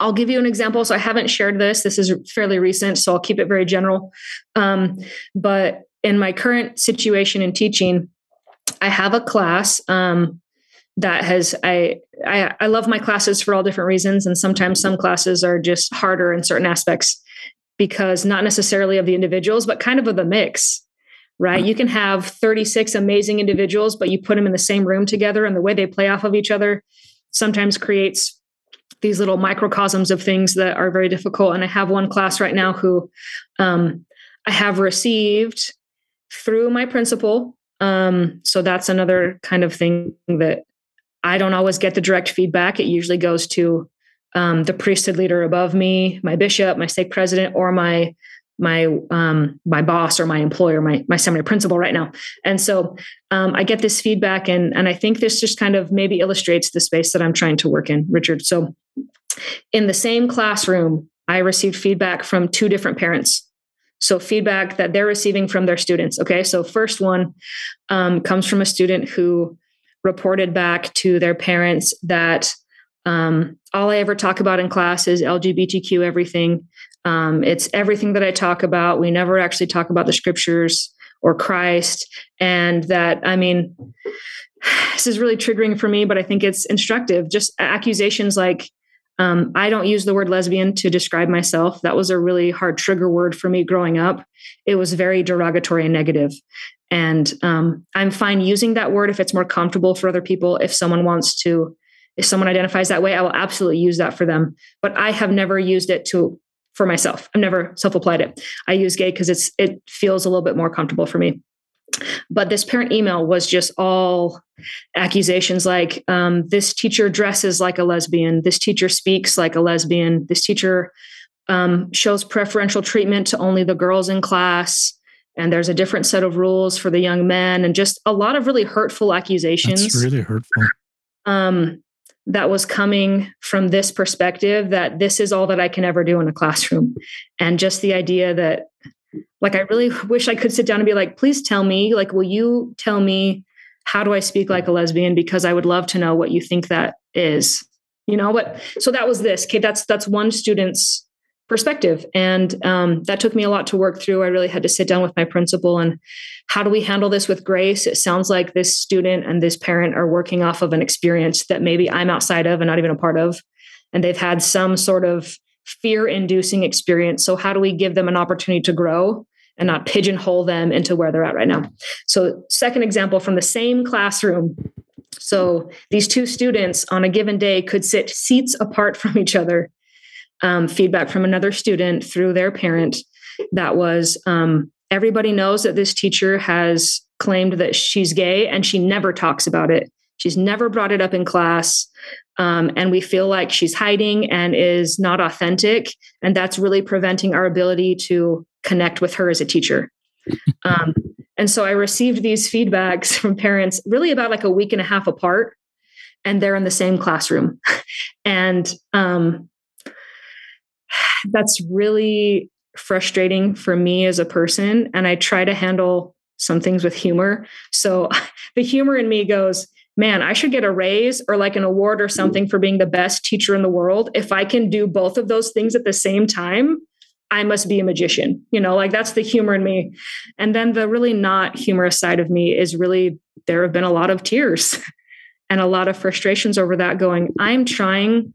I'll give you an example. So I haven't shared this. This is fairly recent, so I'll keep it very general. Um, but in my current situation in teaching, I have a class um, that has I, I I love my classes for all different reasons, and sometimes some classes are just harder in certain aspects because not necessarily of the individuals, but kind of of the mix right? You can have 36 amazing individuals, but you put them in the same room together, and the way they play off of each other sometimes creates these little microcosms of things that are very difficult. And I have one class right now who um, I have received through my principal. Um, so that's another kind of thing that I don't always get the direct feedback. It usually goes to um, the priesthood leader above me, my bishop, my stake president, or my my um, my boss or my employer, my my seminary principal right now. And so um, I get this feedback, and and I think this just kind of maybe illustrates the space that I'm trying to work in, Richard. So in the same classroom, I received feedback from two different parents. So feedback that they're receiving from their students. Okay, so first one um, comes from a student who reported back to their parents that um, all I ever talk about in class is LGBTQ everything. Um, it's everything that I talk about. We never actually talk about the scriptures or Christ. And that, I mean, *sighs* this is really triggering for me, but I think it's instructive. Just accusations like, um, I don't use the word lesbian to describe myself. That was a really hard trigger word for me growing up. It was very derogatory and negative. And um, I'm fine using that word if it's more comfortable for other people. If someone wants to, if someone identifies that way, I will absolutely use that for them. But I have never used it to for myself. I've never self-applied it. I use gay because it's it feels a little bit more comfortable for me. But this parent email was just all accusations like um, this teacher dresses like a lesbian, this teacher speaks like a lesbian, this teacher um, shows preferential treatment to only the girls in class, and there's a different set of rules for the young men, and just a lot of really hurtful accusations. That's really hurtful. Um, that was coming from this perspective that this is all that I can ever do in a classroom. And just the idea that, like, I really *laughs* wish I could sit down and be like, please tell me, like, will you tell me how do I speak like a lesbian? Because I would love to know what you think that is. You know, but so that was this. Okay, that's that's one student's perspective. And um, that took me a lot to work through. I really had to sit down with my principal and how do we handle this with grace? It sounds like this student and this parent are working off of an experience that maybe I'm outside of and not even a part of. And they've had some sort of fear inducing experience. So, how do we give them an opportunity to grow and not pigeonhole them into where they're at right now? So, second example from the same classroom. So, these two students on a given day could sit seats apart from each other um, feedback from another student through their parent that was um, everybody knows that this teacher has claimed that she's gay and she never talks about it. She's never brought it up in class. Um, and we feel like she's hiding and is not authentic. And that's really preventing our ability to connect with her as a teacher. *laughs* Um, and so I received these feedbacks from parents really about like a week and a half apart, and they're in the same classroom. *laughs* and um, *sighs* that's really frustrating for me as a person. And I try to handle some things with humor. So *laughs* the humor in me goes, man, I should get a raise or like an award or something for being the best teacher in the world. If I can do both of those things at the same time, I must be a magician. You know, like that's the humor in me. And then the really not humorous side of me is really there have been a lot of tears *laughs* and a lot of frustrations over that going, I'm trying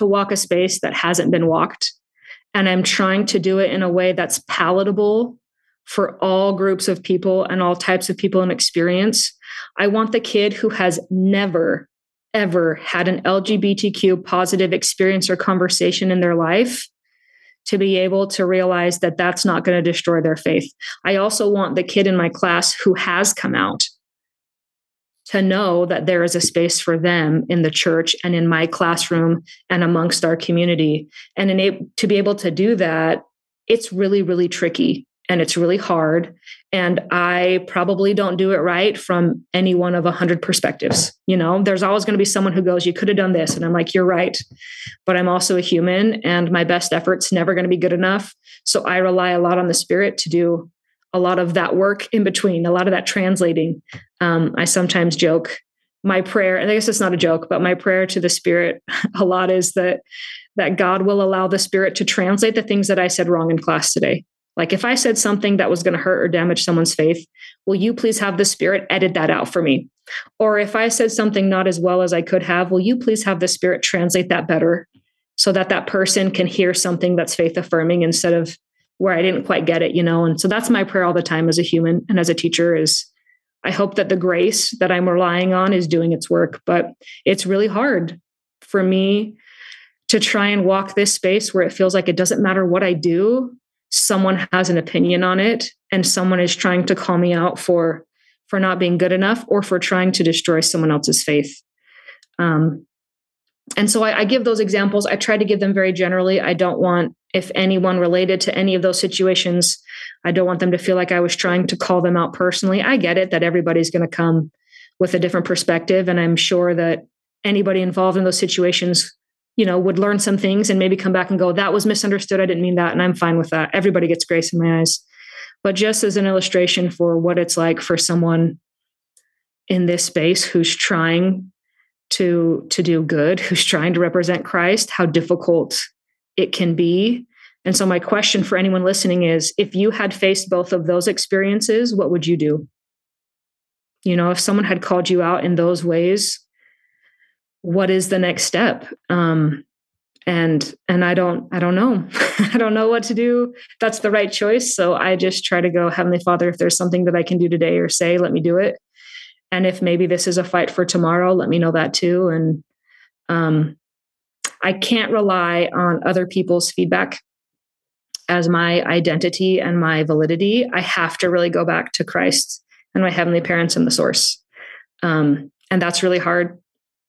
to walk a space that hasn't been walked. And I'm trying to do it in a way that's palatable for all groups of people and all types of people and experience. I want the kid who has never, ever had an LGBTQ positive experience or conversation in their life to be able to realize that that's not going to destroy their faith. I also want the kid in my class who has come out to know that there is a space for them in the church and in my classroom and amongst our community. And to be able to do that, it's really, really tricky and it's really hard. And I probably don't do it right from any one of a hundred perspectives. You know, there's always going to be someone who goes, You could have done this. And I'm like, You're right. But I'm also a human and my best effort's never going to be good enough. So I rely a lot on the spirit to do a lot of that work in between, a lot of that translating. Um, I sometimes joke my prayer, and I guess it's not a joke, but my prayer to the spirit *laughs* a lot is that that God will allow the spirit to translate the things that I said wrong in class today. Like if I said something that was going to hurt or damage someone's faith, will you please have the spirit edit that out for me? Or if I said something not as well as I could have, will you please have the spirit translate that better so that that person can hear something that's faith affirming instead of where I didn't quite get it, you know? And so that's my prayer all the time as a human and as a teacher is I hope that the grace that I'm relying on is doing its work, but it's really hard for me to try and walk this space where it feels like it doesn't matter what I do, someone has an opinion on it and someone is trying to call me out for for not being good enough or for trying to destroy someone else's faith. Um, and so I, I, give those examples. I try to give them very generally. I don't want, if anyone related to any of those situations, I don't want them to feel like I was trying to call them out personally. I get it that everybody's going to come with a different perspective. And I'm sure that anybody involved in those situations, you know, would learn some things and maybe come back and go, that was misunderstood. I didn't mean that. And I'm fine with that. Everybody gets grace in my eyes. But just as an illustration for what it's like for someone in this space who's trying to to do good who's trying to represent Christ how difficult it can be. And so my question for anyone listening is if you had faced both of those experiences what would you do? You know if someone had called you out in those ways what is the next step? Um and and i don't i don't know. *laughs* I don't know what to do. That's the right choice. So i just try to go heavenly father if there's something that i can do today or say let me do it and if maybe this is a fight for tomorrow let me know that too. And um, i can't rely on other people's feedback as my identity and my validity. I have to really go back to christ and my heavenly parents and the source. Um, and that's really hard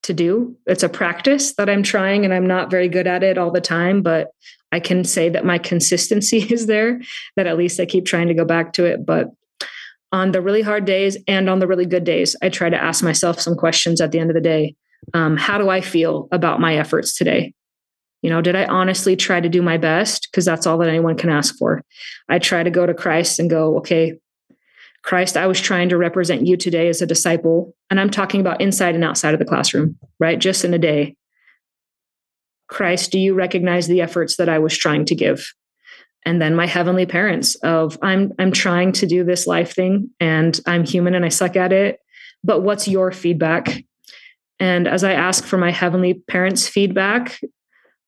to do. It's a practice that i'm trying and i'm not very good at it all the time but i can say that my consistency *laughs* is there that at least i keep trying to go back to it. But on the really hard days and on the really good days, I try to ask myself some questions at the end of the day. Um, how do I feel about my efforts today? You know, did I honestly try to do my best? Because that's all that anyone can ask for. I try to go to Christ and go, okay, Christ, I was trying to represent you today as a disciple. And I'm talking about inside and outside of the classroom, right? Just in a day. Christ, do you recognize the efforts that I was trying to give? And then my heavenly parents of i'm i'm trying to do this life thing and i'm human and i suck at it but what's your feedback? And as i ask for my heavenly parents feedback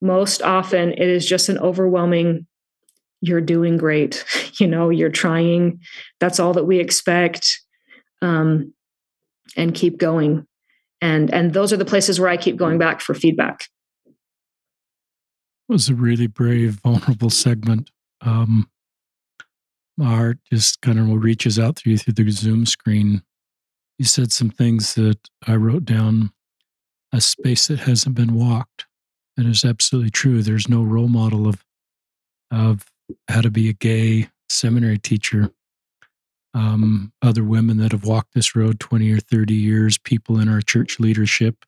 most often it is just an overwhelming you're doing great *laughs* you know you're trying. That's all that we expect um, and keep going. And and those are the places where i keep going back for feedback. It was a really brave vulnerable segment um, my heart just kind of reaches out through you through the Zoom screen. You said some things that I wrote down. A space that hasn't been walked. That is absolutely true. There's no role model of of how to be a gay seminary teacher. Um, other women that have walked this road 20 or 30 years, people in our church leadership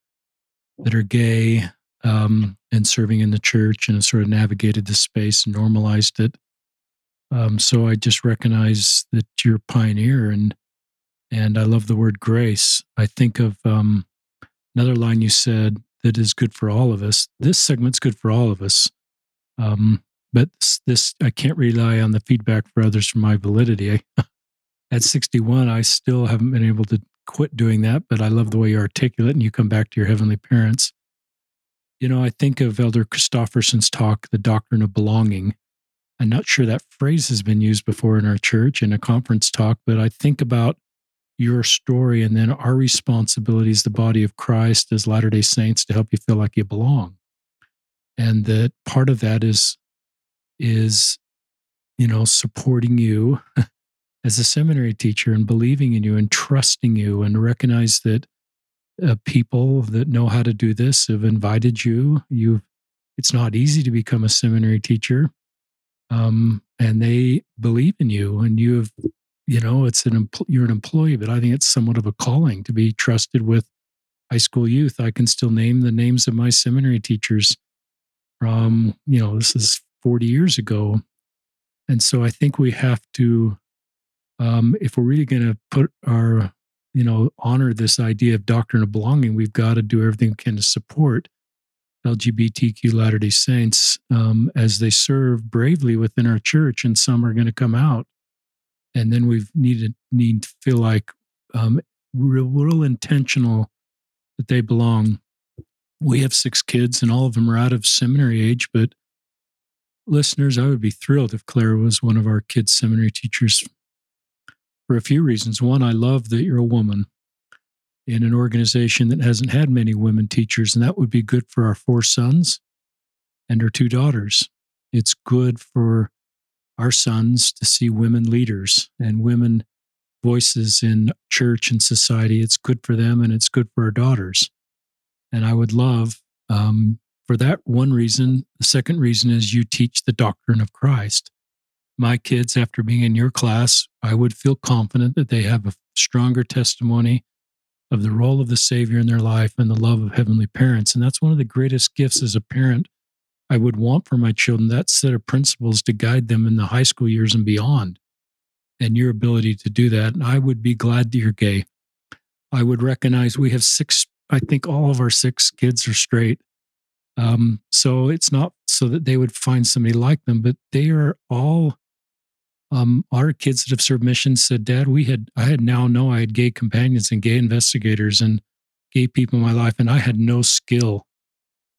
that are gay um, and serving in the church and have sort of navigated this space and normalized it. Um, so I just recognize that you're a pioneer, and and I love the word grace. I think of um, another line you said that is good for all of us. This segment's good for all of us, um, but this I can't rely on the feedback for others for my validity. *laughs* At 61, I still haven't been able to quit doing that, but I love the way you articulate and you come back to your heavenly parents. You know, I think of Elder Christofferson's talk, The Doctrine of Belonging, I'm not sure that phrase has been used before in our church in a conference talk, but I think about your story and then our responsibility as the body of Christ as Latter day Saints to help you feel like you belong. And that part of that is is, you know, supporting you *laughs* as a seminary teacher and believing in you and trusting you and recognize that uh, people that know how to do this have invited you. You've, it's not easy to become a seminary teacher, um, and they believe in you, and you have, you know, it's an you're an employee, but I think it's somewhat of a calling to be trusted with high school youth. I can still name the names of my seminary teachers from, you know, this is 40 years ago. And so I think we have to, um, if we're really going to put our you know, honor this idea of doctrine of belonging, we've got to do everything we can to support LGBTQ Latter day Saints um, as they serve bravely within our church, and some are going to come out. And then we've needed need to feel like um, real, real intentional that they belong. We have six kids, and all of them are out of seminary age. But listeners, I would be thrilled if Claire was one of our kids' seminary teachers for a few reasons. One, I love that you're a woman in an organization that hasn't had many women teachers, and that would be good for our four sons and our two daughters. It's good for our sons to see women leaders and women voices in church and society. It's good for them and it's good for our daughters. And I would love, um, for that one reason, the second reason is you teach the doctrine of Christ my kids, after being in your class, I would feel confident that they have a stronger testimony of the role of the Savior in their life and the love of heavenly parents. And that's one of the greatest gifts as a parent I would want for my children that set of principles to guide them in the high school years and beyond. And your ability to do that. And I would be glad that you're gay. I would recognize we have six, I think all of our six kids are straight. Um, so it's not so that they would find somebody like them, but they are all um, our kids that have served missions said, Dad, we had, I had now know I had gay companions and gay investigators and gay people in my life, and I had no skill.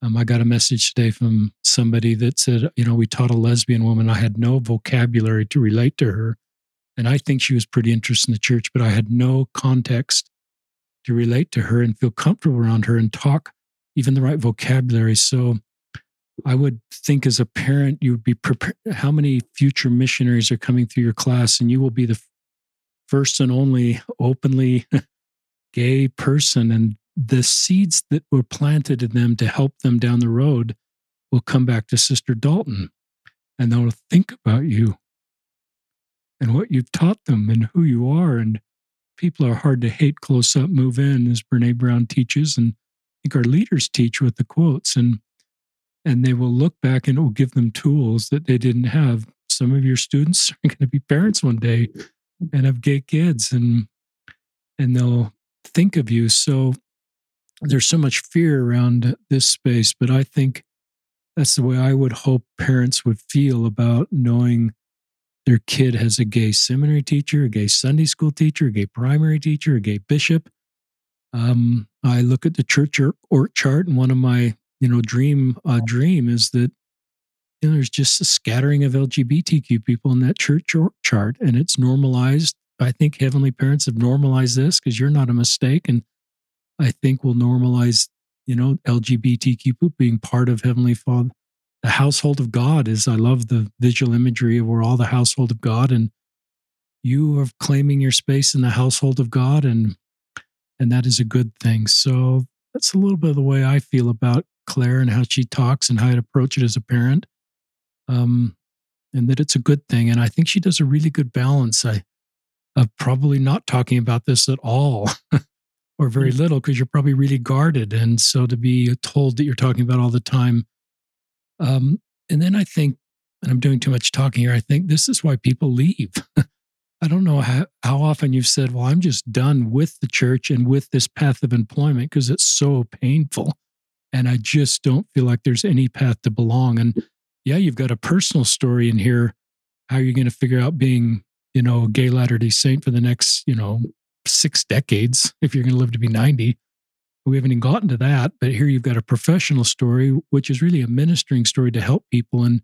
Um, I got a message today from somebody that said, you know, we taught a lesbian woman. I had no vocabulary to relate to her. And I think she was pretty interested in the church, but I had no context to relate to her and feel comfortable around her and talk even the right vocabulary. So I would think as a parent, you would be prepared. How many future missionaries are coming through your class, and you will be the first and only openly *laughs* gay person. And the seeds that were planted in them to help them down the road will come back to Sister Dalton, and they'll think about you and what you've taught them and who you are. And people are hard to hate close up, move in, as Brene Brown teaches. And I think our leaders teach with the quotes. And and they will look back and it will give them tools that they didn't have. Some of your students *laughs* are going to be parents one day and have gay kids and and they'll think of you. So there's so much fear around this space, but I think that's the way I would hope parents would feel about knowing their kid has a gay seminary teacher, a gay Sunday school teacher, a gay primary teacher, a gay bishop. Um, I look at the church or chart, and one of my you know dream uh, dream is that you know, there's just a scattering of LGBTQ people in that church chart, and it's normalized. I think heavenly parents have normalized this because you're not a mistake, and I think we'll normalize you know LGBTQ being part of heavenly Father. The household of God is. I love the visual imagery of we're all the household of God, and you are claiming your space in the household of God, and and that is a good thing. So that's a little bit of the way I feel about Claire and how she talks and how to approach it as a parent. Um, and that it's a good thing. And I think she does a really good balance I, of probably not talking about this at all *laughs* or very mm. little because you're probably really guarded. And so to be told that you're talking about all the time. Um, and then I think, and I'm doing too much talking here, I think this is why people leave. *laughs* I don't know how, how often you've said, Well, I'm just done with the church and with this path of employment because it's so painful. And I just don't feel like there's any path to belong. And yeah, you've got a personal story in here. How are you going to figure out being, you know, a gay Latter day Saint for the next, you know, six decades if you're going to live to be 90? We haven't even gotten to that. But here you've got a professional story, which is really a ministering story to help people. And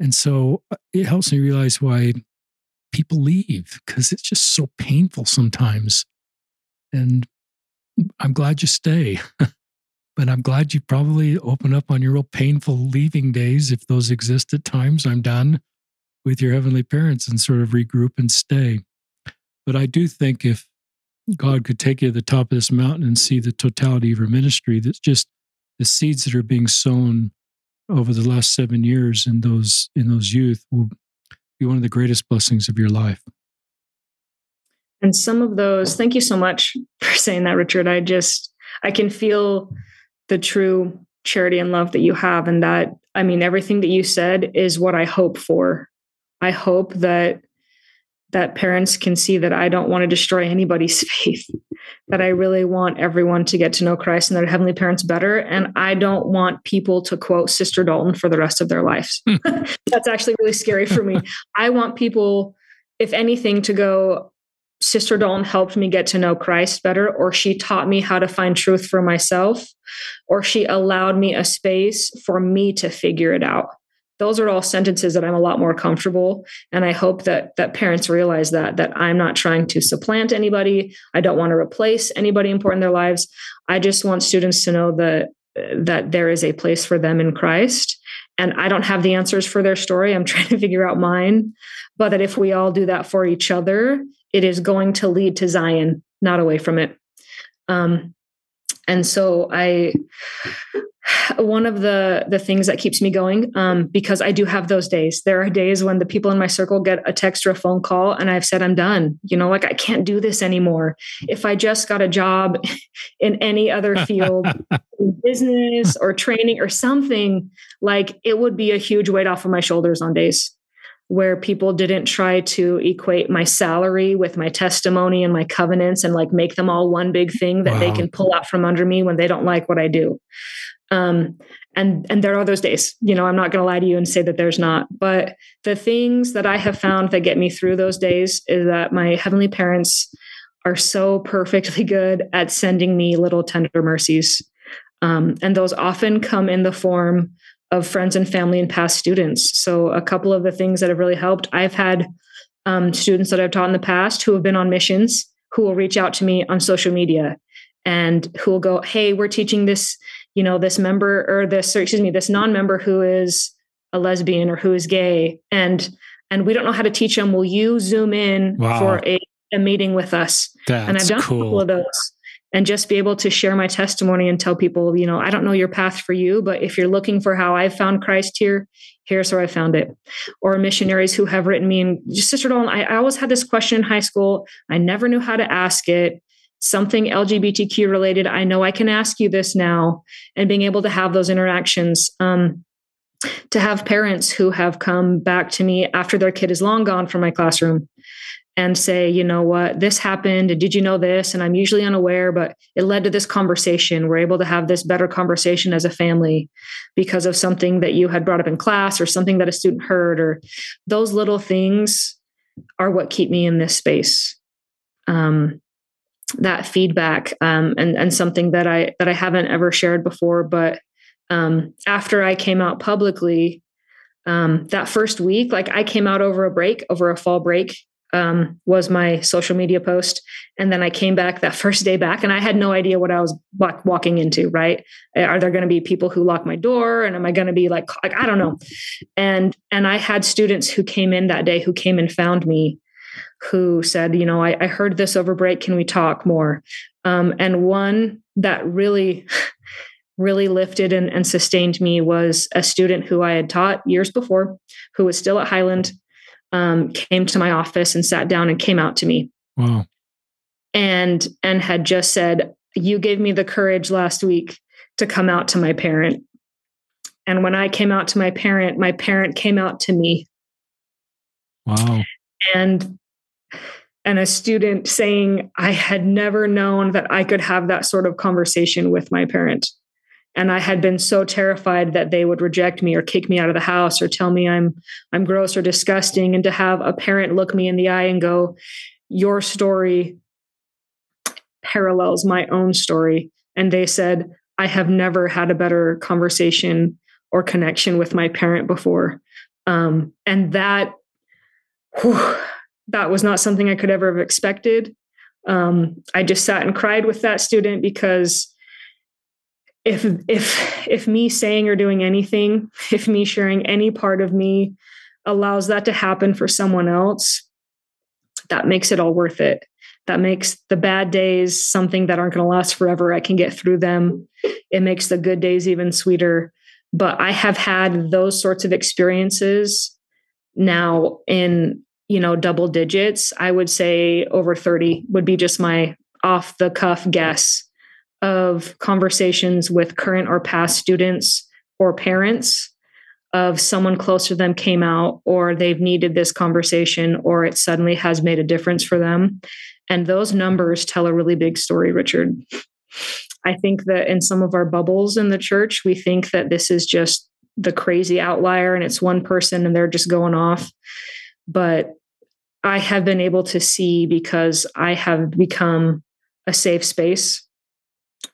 and so uh, it helps me realize why people leave because it's just so painful sometimes. And I'm glad you stay. *laughs* but I'm glad you probably open up on your real painful leaving days, if those exist at times. I'm done with your heavenly parents and sort of regroup and stay. But I do think if God could take you to the top of this mountain and see the totality of your ministry, that's just the seeds that are being sown over the last seven years in those in those youth will be one of the greatest blessings of your life. And some of those, thank you so much for saying that, Richard. I just I can feel the true charity and love that you have. And that, I mean, everything that you said is what I hope for. I hope that that parents can see that I don't want to destroy anybody's *laughs* faith, that I really want everyone to get to know Christ and their heavenly parents better. And I don't want people to quote Sister Dalton for the rest of their lives. Hmm. *laughs* That's actually really scary for me. *laughs* I want people, if anything, to go, Sister Dalton helped me get to know Christ better, or she taught me how to find truth for myself, or she allowed me a space for me to figure it out. Those are all sentences that I'm a lot more comfortable. And I hope that that parents realize that that I'm not trying to supplant anybody. I don't want to replace anybody important in their lives. I just want students to know that that there is a place for them in Christ. And I don't have the answers for their story. I'm *laughs* trying to figure out mine. But that if we all do that for each other, it is going to lead to Zion, not away from it. Um, and so I, one of the the things that keeps me going, um, because I do have those days. There are days when the people in my circle get a text or a phone call, and I've said I'm done. You know, like I can't do this anymore. If I just got a job *laughs* in any other field, *laughs* business or training or something, like it would be a huge weight off of my shoulders on days where people didn't try to equate my salary with my testimony and my covenants and like make them all one big thing that wow. they can pull out from under me when they don't like what I do. Um, and and there are those days you know i'm not going to lie to you and say that there's not but the things that i have found that get me through those days is that my heavenly parents are so perfectly *laughs* good at sending me little tender mercies um, and those often come in the form of friends and family and past students. So, a couple of the things that have really helped I've had um, students that I've taught in the past who have been on missions who will reach out to me on social media and who will go, Hey, we're teaching this, you know, this member or this, or excuse me, this non member who is a lesbian or who is gay. And and we don't know how to teach them. Will you zoom in wow. for a, a meeting with us? That's and I've done cool. a couple of those and just be able to share my testimony and tell people, you know, I don't know your path for you, but if you're looking for how I found Christ here, here's where I found it. Or missionaries who have written me and Sister Dalton, I, I always had this question in high school. I never knew how to ask it. Something LGBTQ related. I know I can ask you this now, and being able to have those interactions. Um, to have parents who have come back to me after their kid is long gone from my classroom and say, you know what, this happened. And did you know this? And I'm usually unaware, but it led to this conversation. We're able to have this better conversation as a family because of something that you had brought up in class or something that a student heard, or those little things are what keep me in this space. Um, that feedback um, and and something that I that I haven't ever shared before, but um, after I came out publicly, um, that first week, like I came out over a break, over a fall break, um, was my social media post. And then I came back that *laughs* first day back and I had no idea what I was walk, walking into, right? Are there going to be people who lock my door? And am I going to be like, like, I don't know. And, and I had students who came in that day who came and found me who said, you know, I, I heard this over break. Can we talk more? Um, and one that really, *laughs* really lifted and, and sustained me was a student who I had taught years before, who was still at Highland, um, came to my office and sat down and came out to me. Wow. And and had just said, "You gave me the courage last week to come out to my parent." And when I came out to my parent, my parent came out to me. Wow. And and a student saying, I had never known that I could have that sort of conversation with my parent and i had been so terrified that they would reject me or kick me out of the house or tell me i'm i'm gross or disgusting. And to have a parent look me in the eye and go your story parallels my own story. And they said i have never had a better conversation or connection with my parent before. Um, and that whew, that was not something i could ever have expected. Um, i just sat and cried with that student because if if if me saying or doing anything, if me sharing any part of me allows that to happen for someone else, that makes it all worth it. That makes the bad days something that aren't going to last forever. I can get through them. It makes the good days even sweeter. But I have had those sorts of experiences now in, you know, double digits. I would say over 30 would be just my off the cuff guess of conversations with current or past students or parents of someone close to them came out or they've needed this conversation or it suddenly has made a difference for them. And those numbers tell a really big story richard. I think that in some of our bubbles in the church we think that this is just the crazy outlier and it's one person and they're just going off. But i have been able to see because i have become a safe space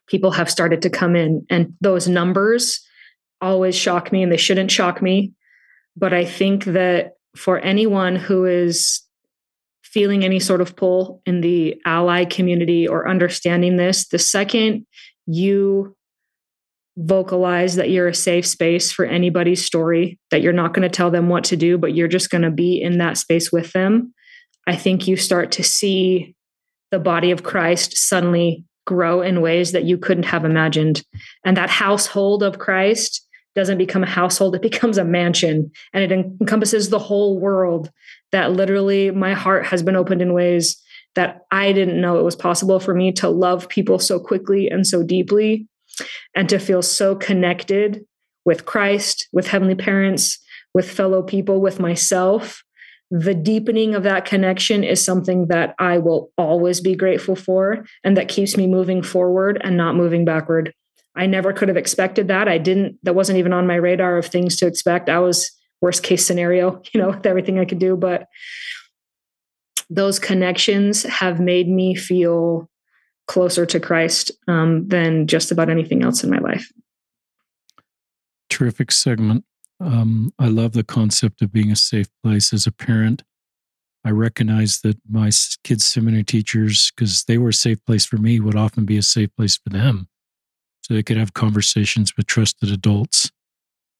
people have started to come in. And those numbers always shock me and they shouldn't shock me. But i think that for anyone who is feeling any sort of pull in the ally community or understanding this the second you vocalize that you're a safe space for anybody's story that you're not going to tell them what to do but you're just going to be in that space with them i think you start to see the body of christ suddenly grow in ways that you couldn't have imagined. And that household of Christ doesn't become a household, it becomes a mansion and it encompasses the whole world. That literally my heart has been opened in ways that I didn't know it was possible for me to love people so quickly and so deeply and to feel so connected with Christ, with heavenly parents, with fellow people, with myself the deepening of that connection is something that I will always be grateful for and that keeps me moving forward and not moving backward. I never could have expected that. I didn't, that wasn't even on my radar of things to expect. I was worst case scenario, *laughs* you know, with everything I could do. But those connections have made me feel closer to Christ um, than just about anything else in my life. Terrific segment. Um, I love the concept of being a safe place as a parent. I recognize that my kids' seminary teachers, because they were a safe place for me, would often be a safe place for them. So they could have conversations with trusted adults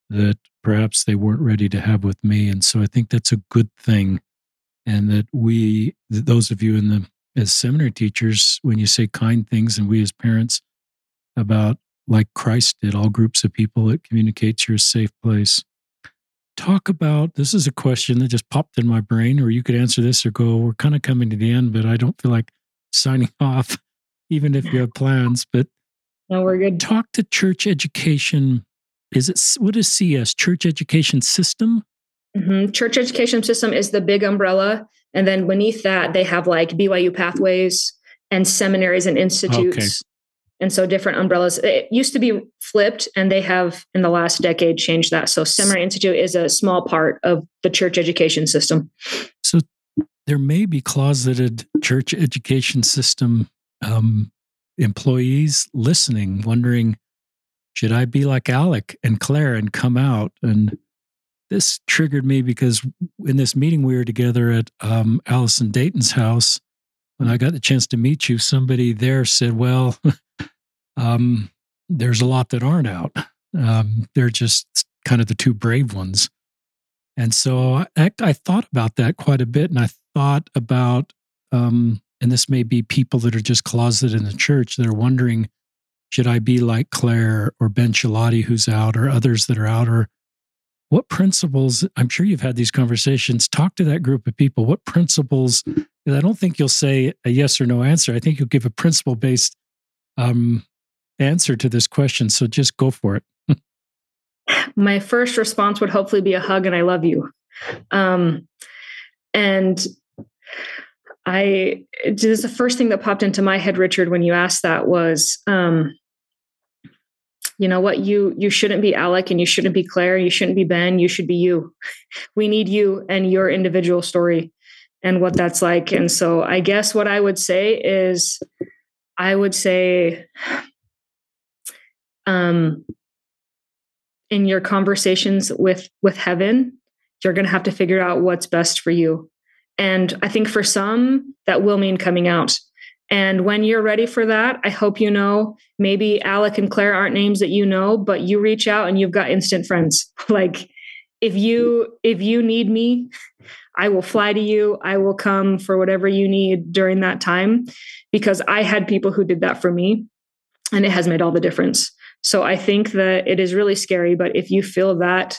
that perhaps they weren't ready to have with me. And so I think that's a good thing. And that we, those of you in the, as seminary teachers, when you say kind things and we as parents about like Christ did, all groups of people, it communicates you're a safe place talk about this is a question that just popped in my brain, or you could answer this or go, we're kind of coming to the end, but I don't feel like signing *laughs* off, even if you have plans. But no, we're good. Talk to church education. Is it what is CS? Church education system? Mm-hmm. Church education system is the big umbrella. And then beneath that, they have like BYU pathways and seminaries and institutes. Okay and so different umbrellas. It used to be flipped and they have in the last decade changed that. So seminary institute is a small part of the church education system. So there may be closeted church education system um, employees listening wondering should i be like alec and claire and come out? And this triggered me because in this meeting we were together at um, allison dayton's house when I got the chance to meet you, somebody there said, Well, *laughs* um, there's a lot that aren't out. Um, they're just kind of the two brave ones. And so I, I, thought about that quite a bit. And I thought about, um, and this may be people that are just closeted in the church that are wondering, should I be like Claire or Ben Schilaty, who's out, or others that are out? Or what principles? I'm sure you've had these conversations. Talk to that group of people. What principles? I don't think you'll say a yes or no answer. I think you'll give a principle based um, answer to this question. So just go for it. *laughs* My first response would hopefully be a hug and I love you. Um, and I, this is the first thing that popped into my head, Richard, when you asked that was, um, you know what you you shouldn't be alec and you shouldn't be claire you shouldn't be ben you should be you *laughs* we need you and your individual story and what that's like and so i guess what i would say is i would say um, in your conversations with with heaven you're going to have to figure out what's best for you and i think for some that will mean coming out And when you're ready for that, I hope you know maybe Alec and Claire aren't names that you know, but you reach out and you've got instant friends. *laughs* like if you if you need me, I will fly to you. I will come for whatever you need during that time because I had people who did that for me and it has made all the difference. So I think that it is really scary, but if you feel that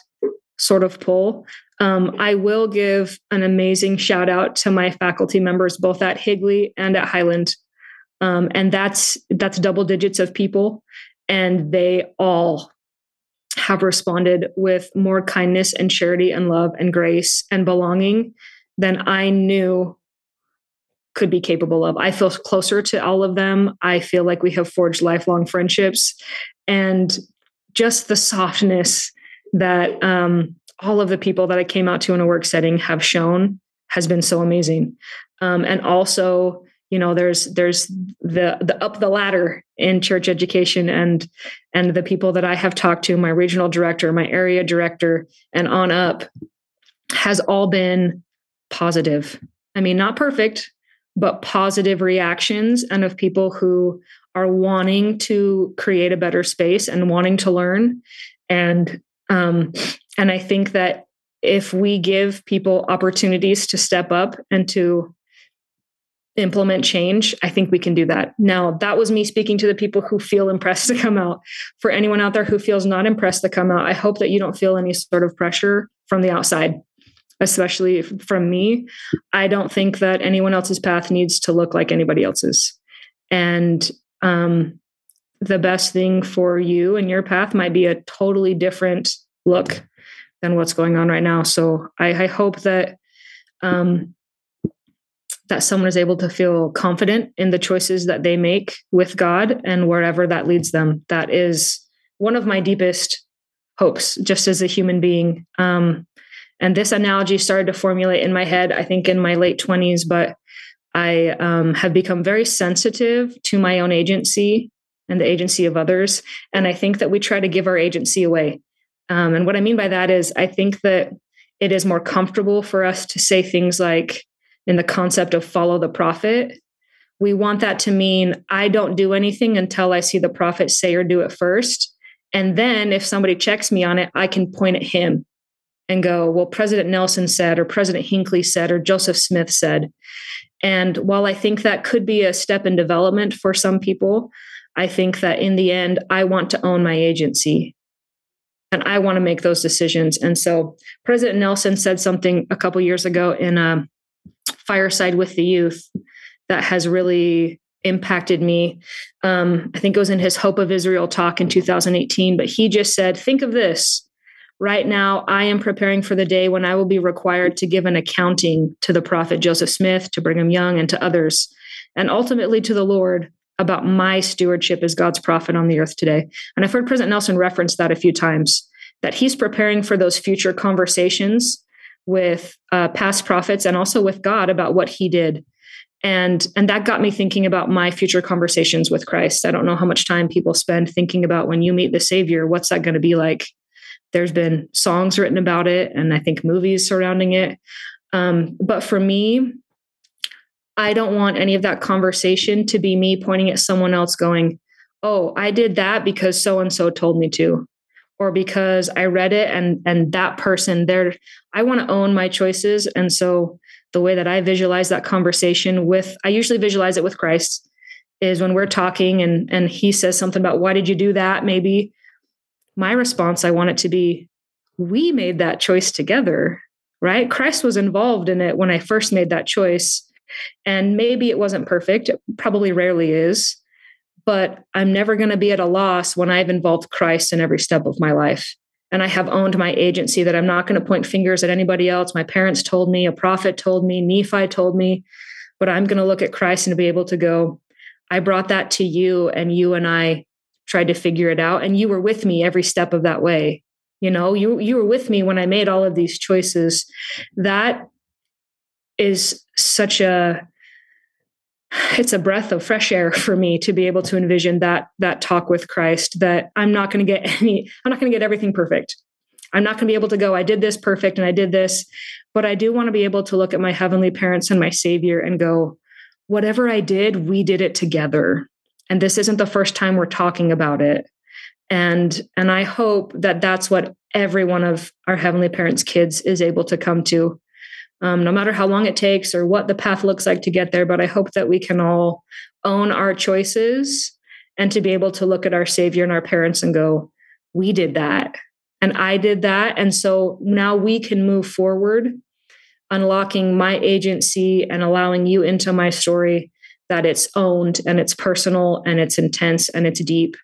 sort of pull, um, I will give an amazing shout out to my faculty members, both at Higley and at Highland. Um, and that's that's double digits of people, and they all have responded with more kindness and charity and love and grace and belonging than I knew could be capable of. I feel closer to all of them. I feel like we have forged lifelong friendships, and just the softness that um, all of the people that I came out to in a work setting have shown has been so amazing. Um, and also, you know, there's there's the the up the ladder in church education and and the people that I have talked to, my regional director, my area director, and on up, has all been positive. I mean, not perfect, but positive reactions and of people who are wanting to create a better space and wanting to learn and um, and I think that if we give people opportunities to step up and to implement change, I think we can do that. Now, that was me speaking to the people who feel impressed to come out. For anyone out there who feels not impressed to come out, I hope that you don't feel any sort of pressure from the outside, especially from me. I don't think that anyone else's path needs to look like anybody else's. And um, the best thing for you and your path might be a totally different look than what's going on right now. So I, I hope that um, that someone is able to feel confident in the choices that they make with God and wherever that leads them. That is one of my deepest hopes, just as a human being. Um, and this analogy started to formulate in my head, I think, in my late 20s, but I um, have become very sensitive to my own agency and the agency of others. And I think that we try to give our agency away. Um, and what I mean by that is, I think that it is more comfortable for us to say things like, in the concept of follow the prophet, we want that to mean I don't do anything until I see the prophet say or do it first. And then if somebody checks me on it, I can point at him and go, well, President Nelson said, or President Hinckley said, or Joseph Smith said. And while I think that could be a step in development for some people, I think that in the end, I want to own my agency and I want to make those decisions. And so President Nelson said something a couple years ago in a fireside with the youth that has really impacted me. Um, I think it was in his Hope of Israel talk in 2018, but he just said, Think of this. Right now, I am preparing for the day when I will be required to give an accounting to the prophet Joseph Smith, to Brigham Young, and to others, and ultimately to the Lord about my stewardship as God's prophet on the earth today. And I've heard President Nelson reference that a few times that he's preparing for those future conversations with uh, past prophets and also with God about what he did. And, and that got me thinking about my future conversations with Christ. I don't know how much time people spend thinking about when you meet the Savior, what's that going to be like? There's been songs written about it, and I think movies surrounding it. Um, but for me, I don't want any of that conversation to be me pointing at someone else going, Oh, I did that because so and so told me to, or because I read it and and that person there. I want to own my choices. And so the way that I visualize that conversation with, I usually visualize it with Christ, is when we're talking and and he says something about why did you do that? Maybe my response, I want it to be, we made that choice together, right? Christ was involved in it when I first made that choice and maybe it wasn't perfect, it probably rarely is, but I'm never going to be at a loss when I've involved Christ in every step of my life. And I have owned my agency that I'm not going to point fingers at anybody else. My parents told me, a prophet told me, Nephi told me, but I'm going to look at Christ and be able to go, I brought that to you, and you and I tried to figure it out. And you were with me every step of that way. You know, you you were with me when I made all of these choices. That is such a it's a breath of fresh air for me to be able to envision that that talk with Christ that I'm not going to get *laughs* any I'm not going to get everything perfect. I'm not going to be able to go I did this perfect and I did this, but I do want to be able to look at my heavenly parents and my savior and go whatever I did, we did it together. And this isn't the first time we're talking about it. And and I hope that that's what every one of our heavenly parents' kids is able to come to, um, no matter how long it takes or what the path looks like to get there. But I hope that we can all own our choices and to be able to look at our Savior and our parents and go, "We did that." And I did that. And so now we can move forward unlocking my agency and allowing you into my story that it's owned and it's personal and it's intense and it's deep.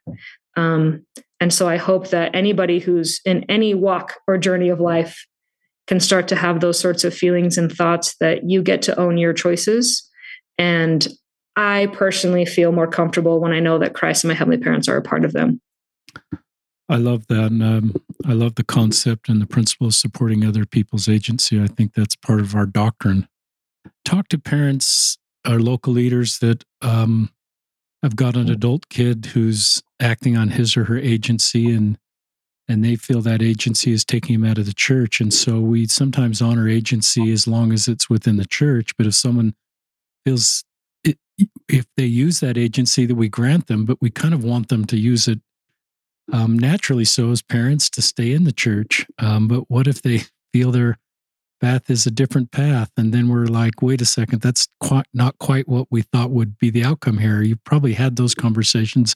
Um, and so I hope that anybody who's in any walk or journey of life can start to have those sorts of feelings and thoughts that you get to own your choices. And I personally feel more comfortable when I know that Christ and my heavenly parents are a part of them. I love that. And um, I love the concept and the principle of supporting other people's agency. I think that's part of our doctrine. Talk to parents, our local leaders that um, have got an adult kid who's acting on his or her agency and and they feel that agency is taking him out of the church. And so we sometimes honor agency as long as it's within the church. But if someone feels it, if they use that agency that we grant them, but we kind of want them to use it um, naturally so as parents to stay in the church. Um, but what if they feel their path is a different path? And then we're like, wait a second, that's quite, not quite what we thought would be the outcome here. You probably had those conversations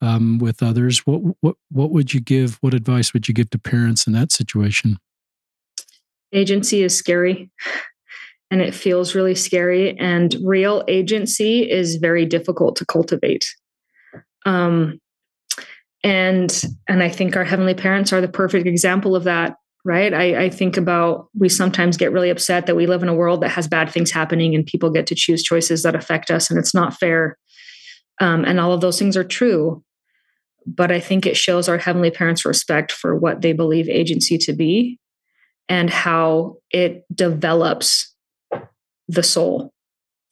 um, with others. What, what, what would you give? What advice would you give to parents in that situation? Agency is scary and it feels really scary. And real agency is very difficult to cultivate. Um, and and i think our heavenly parents are the perfect example of that right? I, I, think about we sometimes get really upset that we live in a world that has bad things happening and people get to choose choices that affect us and it's not fair. Um, and all of those things are true but i think it shows our heavenly parents respect for what they believe agency to be and how it develops the soul.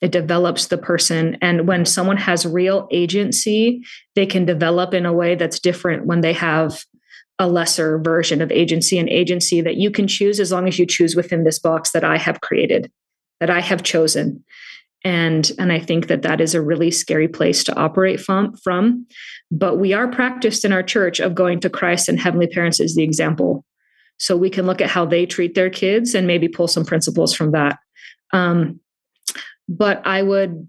It develops the person and when someone has real agency they can develop in a way that's different when they have a lesser version of agency and agency that you can choose as long as you choose within this box that i have created that i have chosen. And and i think that that is a really scary place to operate from from. But we are practiced in our church of going to christ and heavenly parents as the example. So we can look at how they treat their kids and maybe pull some principles from that. Um, but I would,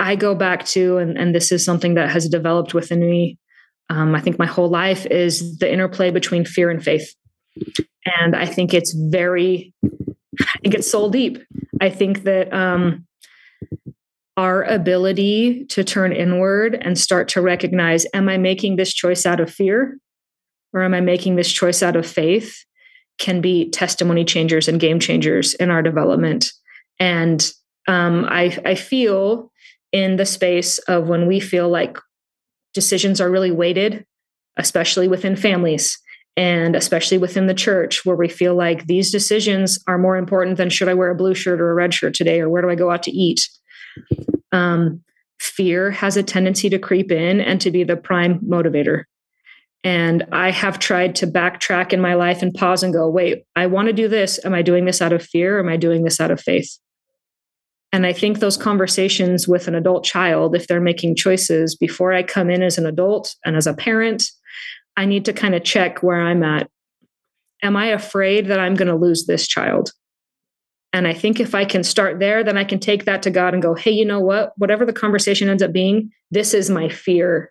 I go back to, and, and this is something that has developed within me. Um, I think my whole life is the interplay between fear and faith. And I think it's very, I think it's soul deep. I think that um, our ability to turn inward and start to recognize am I making this choice out of fear or am I making this choice out of faith can be testimony changers and game changers in our development. And um, I, I feel in the space of when we feel like decisions are really weighted, especially within families and especially within the church, where we feel like these decisions are more important than should I wear a blue shirt or a red shirt today, or where do I go out to eat? Um, fear has a tendency to creep in and to be the prime motivator. And I have tried to backtrack in my life and pause and go, wait, I want to do this. Am I doing this out of fear? am I doing this out of faith? And I think those conversations with an adult child, if they're making choices before I come in as an adult and as a parent, I need to kind of check where I'm at. Am I afraid that I'm going to lose this child? And I think if I can start there, then I can take that to God and go, hey, you know what? Whatever the conversation ends up being, this is my fear.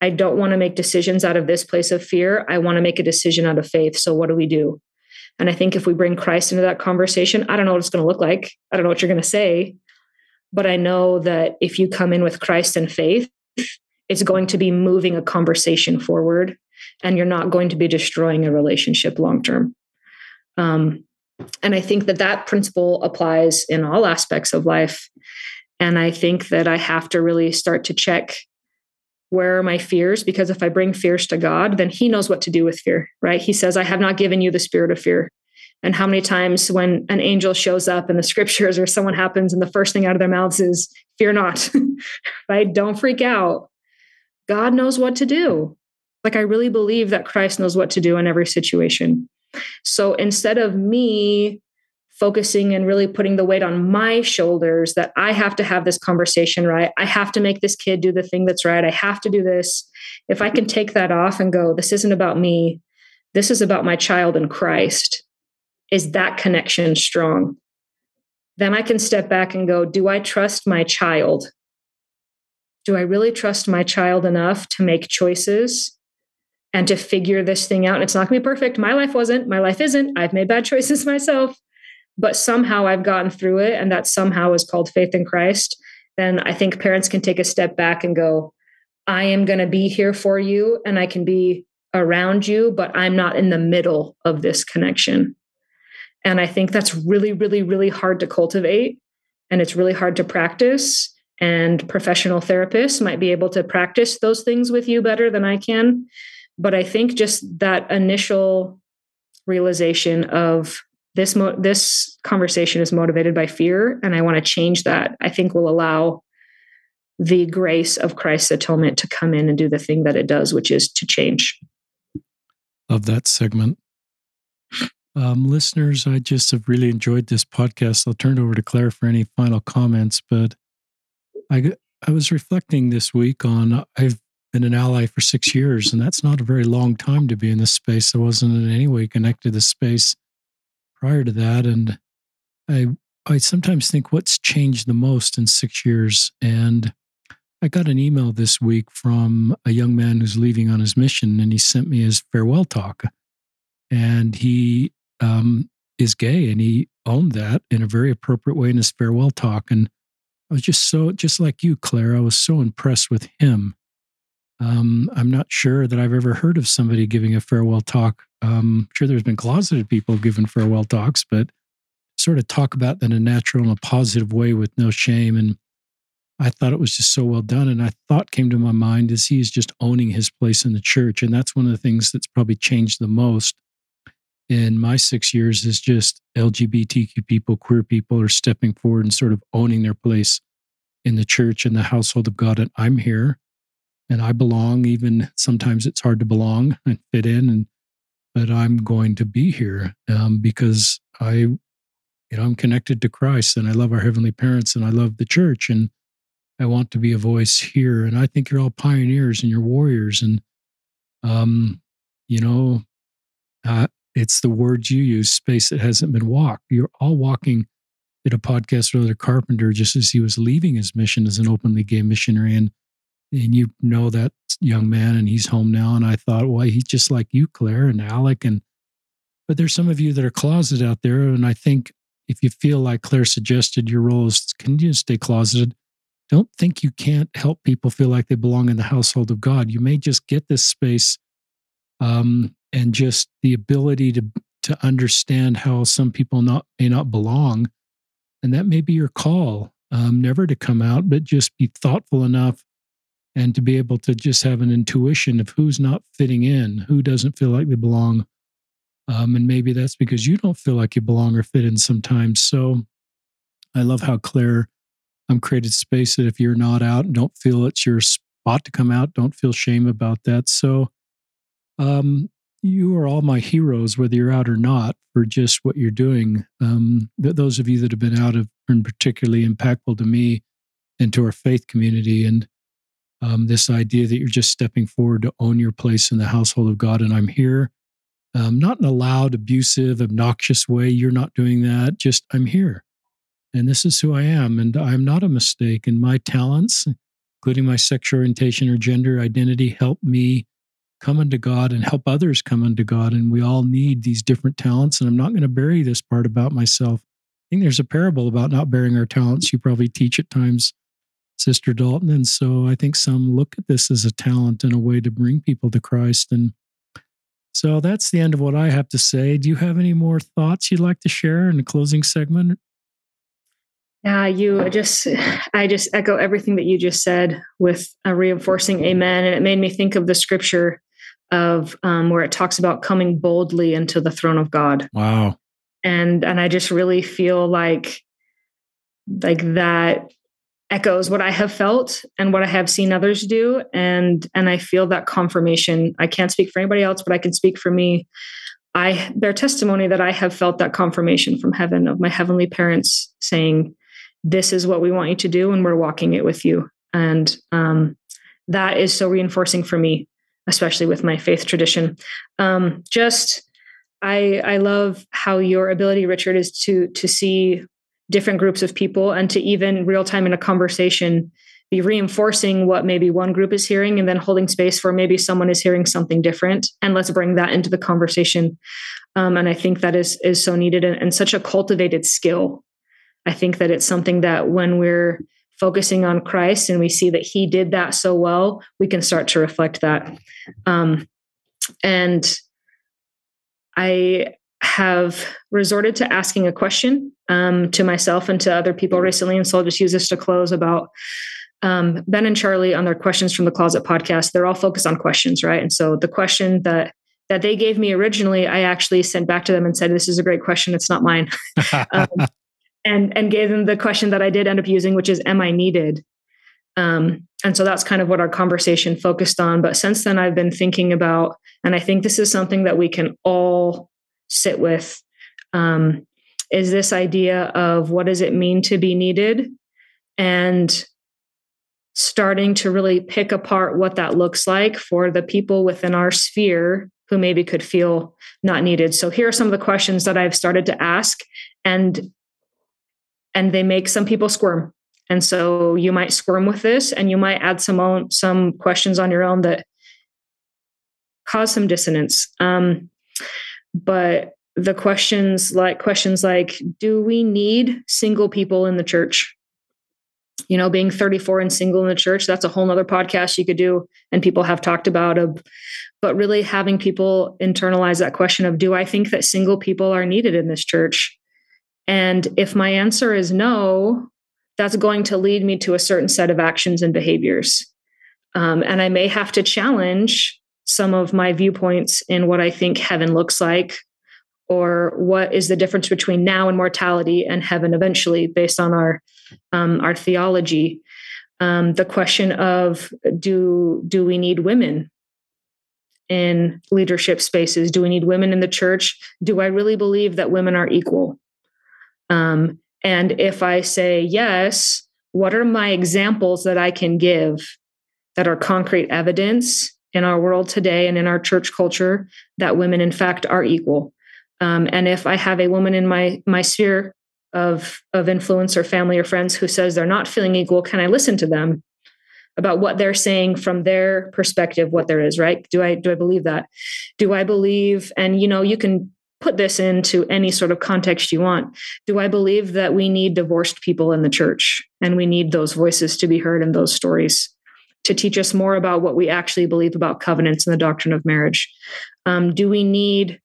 I don't want to make decisions out of this place of fear. I want to make a decision out of faith. So, what do we do? And I think if we bring Christ into that conversation, I don't know what it's going to look like. I don't know what you're going to say. But I know that if you come in with Christ and faith, it's going to be moving a conversation forward and you're not going to be destroying a relationship long term. Um, and I think that that principle applies in all aspects of life. And I think that I have to really start to check where are my fears? Because if I bring fears to God, then He knows what to do with fear, right? He says, I have not given you the spirit of fear. And how many times when an angel shows up in the *laughs* scriptures or someone happens and the first thing out of their mouths is, fear not, *laughs* right? Don't freak out. God knows what to do. Like, I really believe that Christ knows what to do in every situation. So instead of me focusing and really putting the weight on my shoulders that I have to have this conversation right. I have to make this kid do the thing that's right. I have to do this. If I can take that off and go, this isn't about me, this is about my child in Christ, is that connection strong? Then I can step back and go, do I trust my child? Do I really trust my child enough to make choices and to figure this thing out? And it's not going to be perfect. My life wasn't, my life isn't. I've made bad *laughs* choices myself but somehow I've gotten through it, and that somehow is called faith in Christ, then I think parents can take a step back and go, I am going to be here for you and I can be around you, but I'm not in the middle of this connection. And I think that's really, really, really hard to cultivate. And it's really hard to practice. And professional therapists might be able to practice those things with you better than I can. But I think just that initial realization of this mo- this conversation is motivated by fear and i want to change that i think will allow the grace of christ's atonement to come in and do the thing that it does which is to change. Of that segment. Um, listeners i just have really enjoyed this podcast. I'll turn it over to claire for any final comments but i i was reflecting this week on i've been an ally for six years and that's not a very long time to be in this space. I wasn't in any way connected to this space prior to that. And I I sometimes think what's changed the most in six years. And I got an email this week from a young man who's leaving on his mission, and he sent me his farewell talk. And he um, is gay, and he owned that in a very appropriate way in his farewell talk. And I was just so, just like you, Claire, I was so impressed with him. Um, I'm not sure that I've ever heard of somebody giving a farewell talk um, sure, there's been closeted people giving farewell talks, but sort of talk about that in a natural and a positive way with no shame. And I thought it was just so well done. And I thought came to my mind is he's just owning his place in the church. And that's one of the things that's probably changed the most in my six years is just LGBTQ people, queer people are stepping forward and sort of owning their place in the church and the household of God. And I'm here and I belong, even sometimes it's hard to belong and fit in. And but I'm going to be here um, because I, you know, I'm connected to Christ and I love our heavenly parents and I love the church and I want to be a voice here. And I think you're all pioneers and you're warriors. And, um, you know, uh, it's the words you use, space that hasn't been walked. You're all walking. Did a podcast with Carpenter just as he was leaving his mission as an openly gay missionary. And and you know that young man and he's home now and i thought well he's just like you claire and alec and but there's some of you that are closeted out there and i think if you feel like claire suggested your role is continue to stay closeted don't think you can't help people feel like they belong in the household of god. You may just get this space um, and just the ability to to understand how some people not may not belong and that may be your call um, never to come out but just be thoughtful enough and to be able to just have an intuition of who's not fitting in, who doesn't feel like they belong. Um, and maybe that's because you don't feel like you belong or fit in sometimes. So I love how Claire um, created space that if you're not out and don't feel it's your spot to come out, don't feel shame about that. So um, you are all my heroes, whether you're out or not, for just what you're doing. Um, th- those of you that have been out have been particularly impactful to me and to our faith community. And um, this idea that you're just stepping forward to own your place in the household of God. And I'm here, um, not in a loud, abusive, obnoxious way. You're not doing that. Just, I'm here. And this is who I am. And I'm not a mistake. And my talents, including my sexual orientation or gender identity, help me come unto God and help others come unto God. And we all need these different talents. And I'm not going to bury this part about myself. I think there's a parable about not bearing our talents. You probably teach at times Sister Dalton. And so I think some look at this as a talent and a way to bring people to Christ. And so that's the end of what I have to say. Do you have any more thoughts you'd like to share in the closing segment? Yeah, you just, I just echo everything that you just said with a reinforcing amen. And it made me think of the scripture of um, where it talks about coming boldly into the throne of God. Wow. And, and I just really feel like, like that echoes what I have felt and what I have seen others do. And and I feel that confirmation. I can't speak for anybody else, but I can speak for me I bear testimony that I have felt that confirmation from heaven of my heavenly parents saying, This is what we want you to do, and we're walking it with you. And um, that is so reinforcing for me, especially with my faith tradition. Um, just I I love how your ability, Richard, is to to see different groups of people and to even real time in a conversation be reinforcing what maybe one group is hearing and then holding space for maybe someone is hearing something different. And let's bring that into the conversation. Um, and i think that is is so needed and, and, such a cultivated skill. I think that it's something that when we're focusing on christ and we see that he did that so well we can start to reflect that. Um, and i have resorted to asking a question um, to myself and to other people recently and so i'll just use this to close about um, Ben and Charlie on their questions from the closet podcast, they're all focused on questions, right? And so the question that that they gave me originally, I actually sent back to them and said, "This is a great question. It's not mine," *laughs* um, and and gave them the question that I did end up using, which is, "Am I needed?" Um, and so that's kind of what our conversation focused on. But since then, I've been thinking about, and I think this is something that we can all sit with. Um, is this idea of what does it mean to be needed and starting to really pick apart what that looks like for the people within our sphere who maybe could feel not needed. So here are some of the questions that I've started to ask and and they make some people squirm. And so you might squirm with this and you might add some own, some questions on your own that cause some dissonance. Um, but the questions like questions like do we need single people in the church? You know being 34 and single in the church that's a whole nother podcast you could do and people have talked about of but really having people internalize that question of do i think that single people are needed in this church? And if my answer is no that's going to lead me to a certain set of actions and behaviors. Um, and i may have to challenge some of my viewpoints in what i think heaven looks like or what is the difference between now and mortality and heaven eventually based on our um, our theology. Um, the question of do do we need women in leadership spaces? Do we need women in the church? Do i really believe that women are equal? Um, and if i say yes what are my examples that i can give that are concrete evidence in our world today and in our church culture that women in fact are equal um, and if I have a woman in my my sphere of of influence or family or friends who says they're not feeling equal, can I listen to them about what they're saying from their perspective, what there is, right? Do I do I believe that? Do I believe, and you know, you can put this into any sort of context you want. Do I believe that we need divorced people in the church and we need those voices to be heard in those stories to teach us more about what we actually believe about covenants and the doctrine of marriage? Um, do we need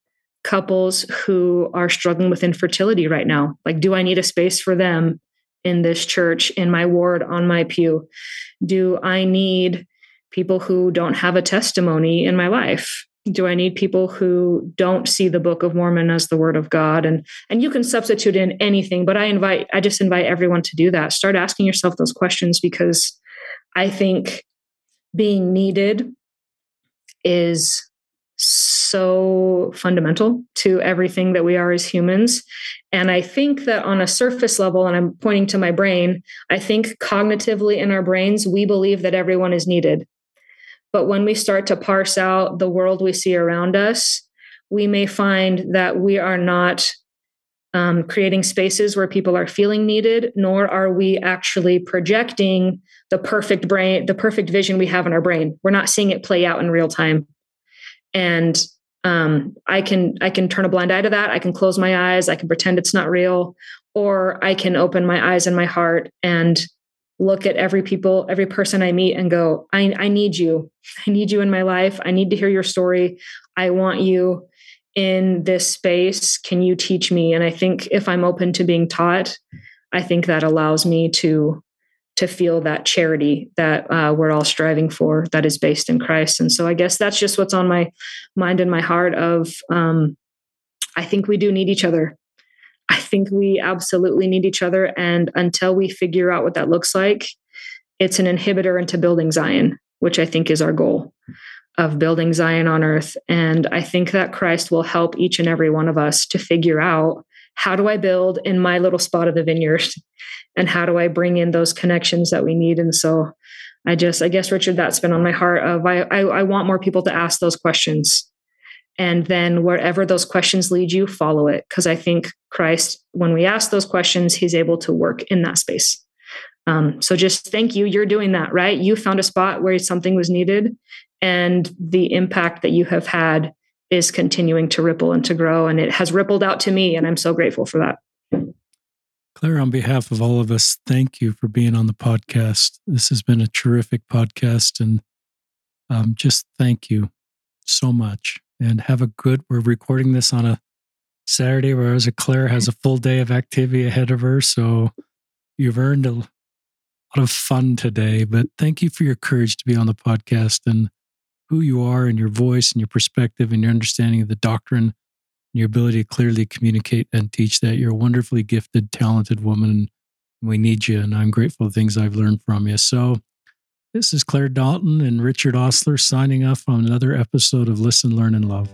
couples who are struggling with infertility right now. Like, do I need a space for them in this church, in my ward, on my pew? Do I need people who don't have a testimony in my life? Do I need people who don't see the Book of Mormon as the Word of God? And and you can substitute in anything, but I invite I just invite everyone to do that. Start asking yourself those questions because I think being needed is so fundamental to everything that we are as humans. And I think that on a surface level, and I'm pointing to my brain, I think cognitively in our brains, we believe that everyone is needed. But when we start to parse out the world we see around us, we may find that we are not um, creating spaces where people are feeling needed, nor are we actually projecting the perfect brain, the perfect vision we have in our brain. We're not seeing it play out in real time. And um, i can i can turn a blind eye to that. I can close my eyes. I can pretend it's not real. Or i can open my eyes and my heart and look at every people every person i meet and go I, I need you. I need you in my life. I need to hear your story. I want you in this space can you teach me? And i think if i'm open to being taught i think that allows me to to feel that charity that uh, we're all striving for that is based in christ. And so i guess that's just what's on my mind and my heart of um, i think we do need each other. I think we absolutely need each other. And until we figure out what that looks like it's an inhibitor into building zion which i think is our goal of building Zion on earth. And I think that Christ will help each and every one of us to figure out how do I build in my little spot of the vineyard? *laughs* And how do I bring in those connections that we need? And so I just, I guess, Richard, that's been on my heart of I, I, I want more people to ask those questions. And then wherever those questions lead you, follow it. Because I think Christ, when we ask those questions, he's able to work in that space. Um, so just thank you. You're doing that, right? You found a spot where something was needed, and the impact that you have had is continuing to ripple and to grow. And it has rippled out to me, and I'm so grateful for that. Claire, on behalf of all of us, thank you for being on the podcast. This has been a terrific podcast, and um, just thank you so much. And have a good. We're recording this on a Saturday, whereas Claire has a full day of activity ahead of her. So you've earned a lot of fun today. But thank you for your courage to be on the podcast and who you are and your voice and your perspective and your understanding of the doctrine and your ability to clearly communicate and teach that. You're a wonderfully gifted, talented woman. We need you, and I'm grateful for things I've learned from you. So, this is Claire Dalton and Richard Ostler signing off on another episode of Listen, Learn, and Love.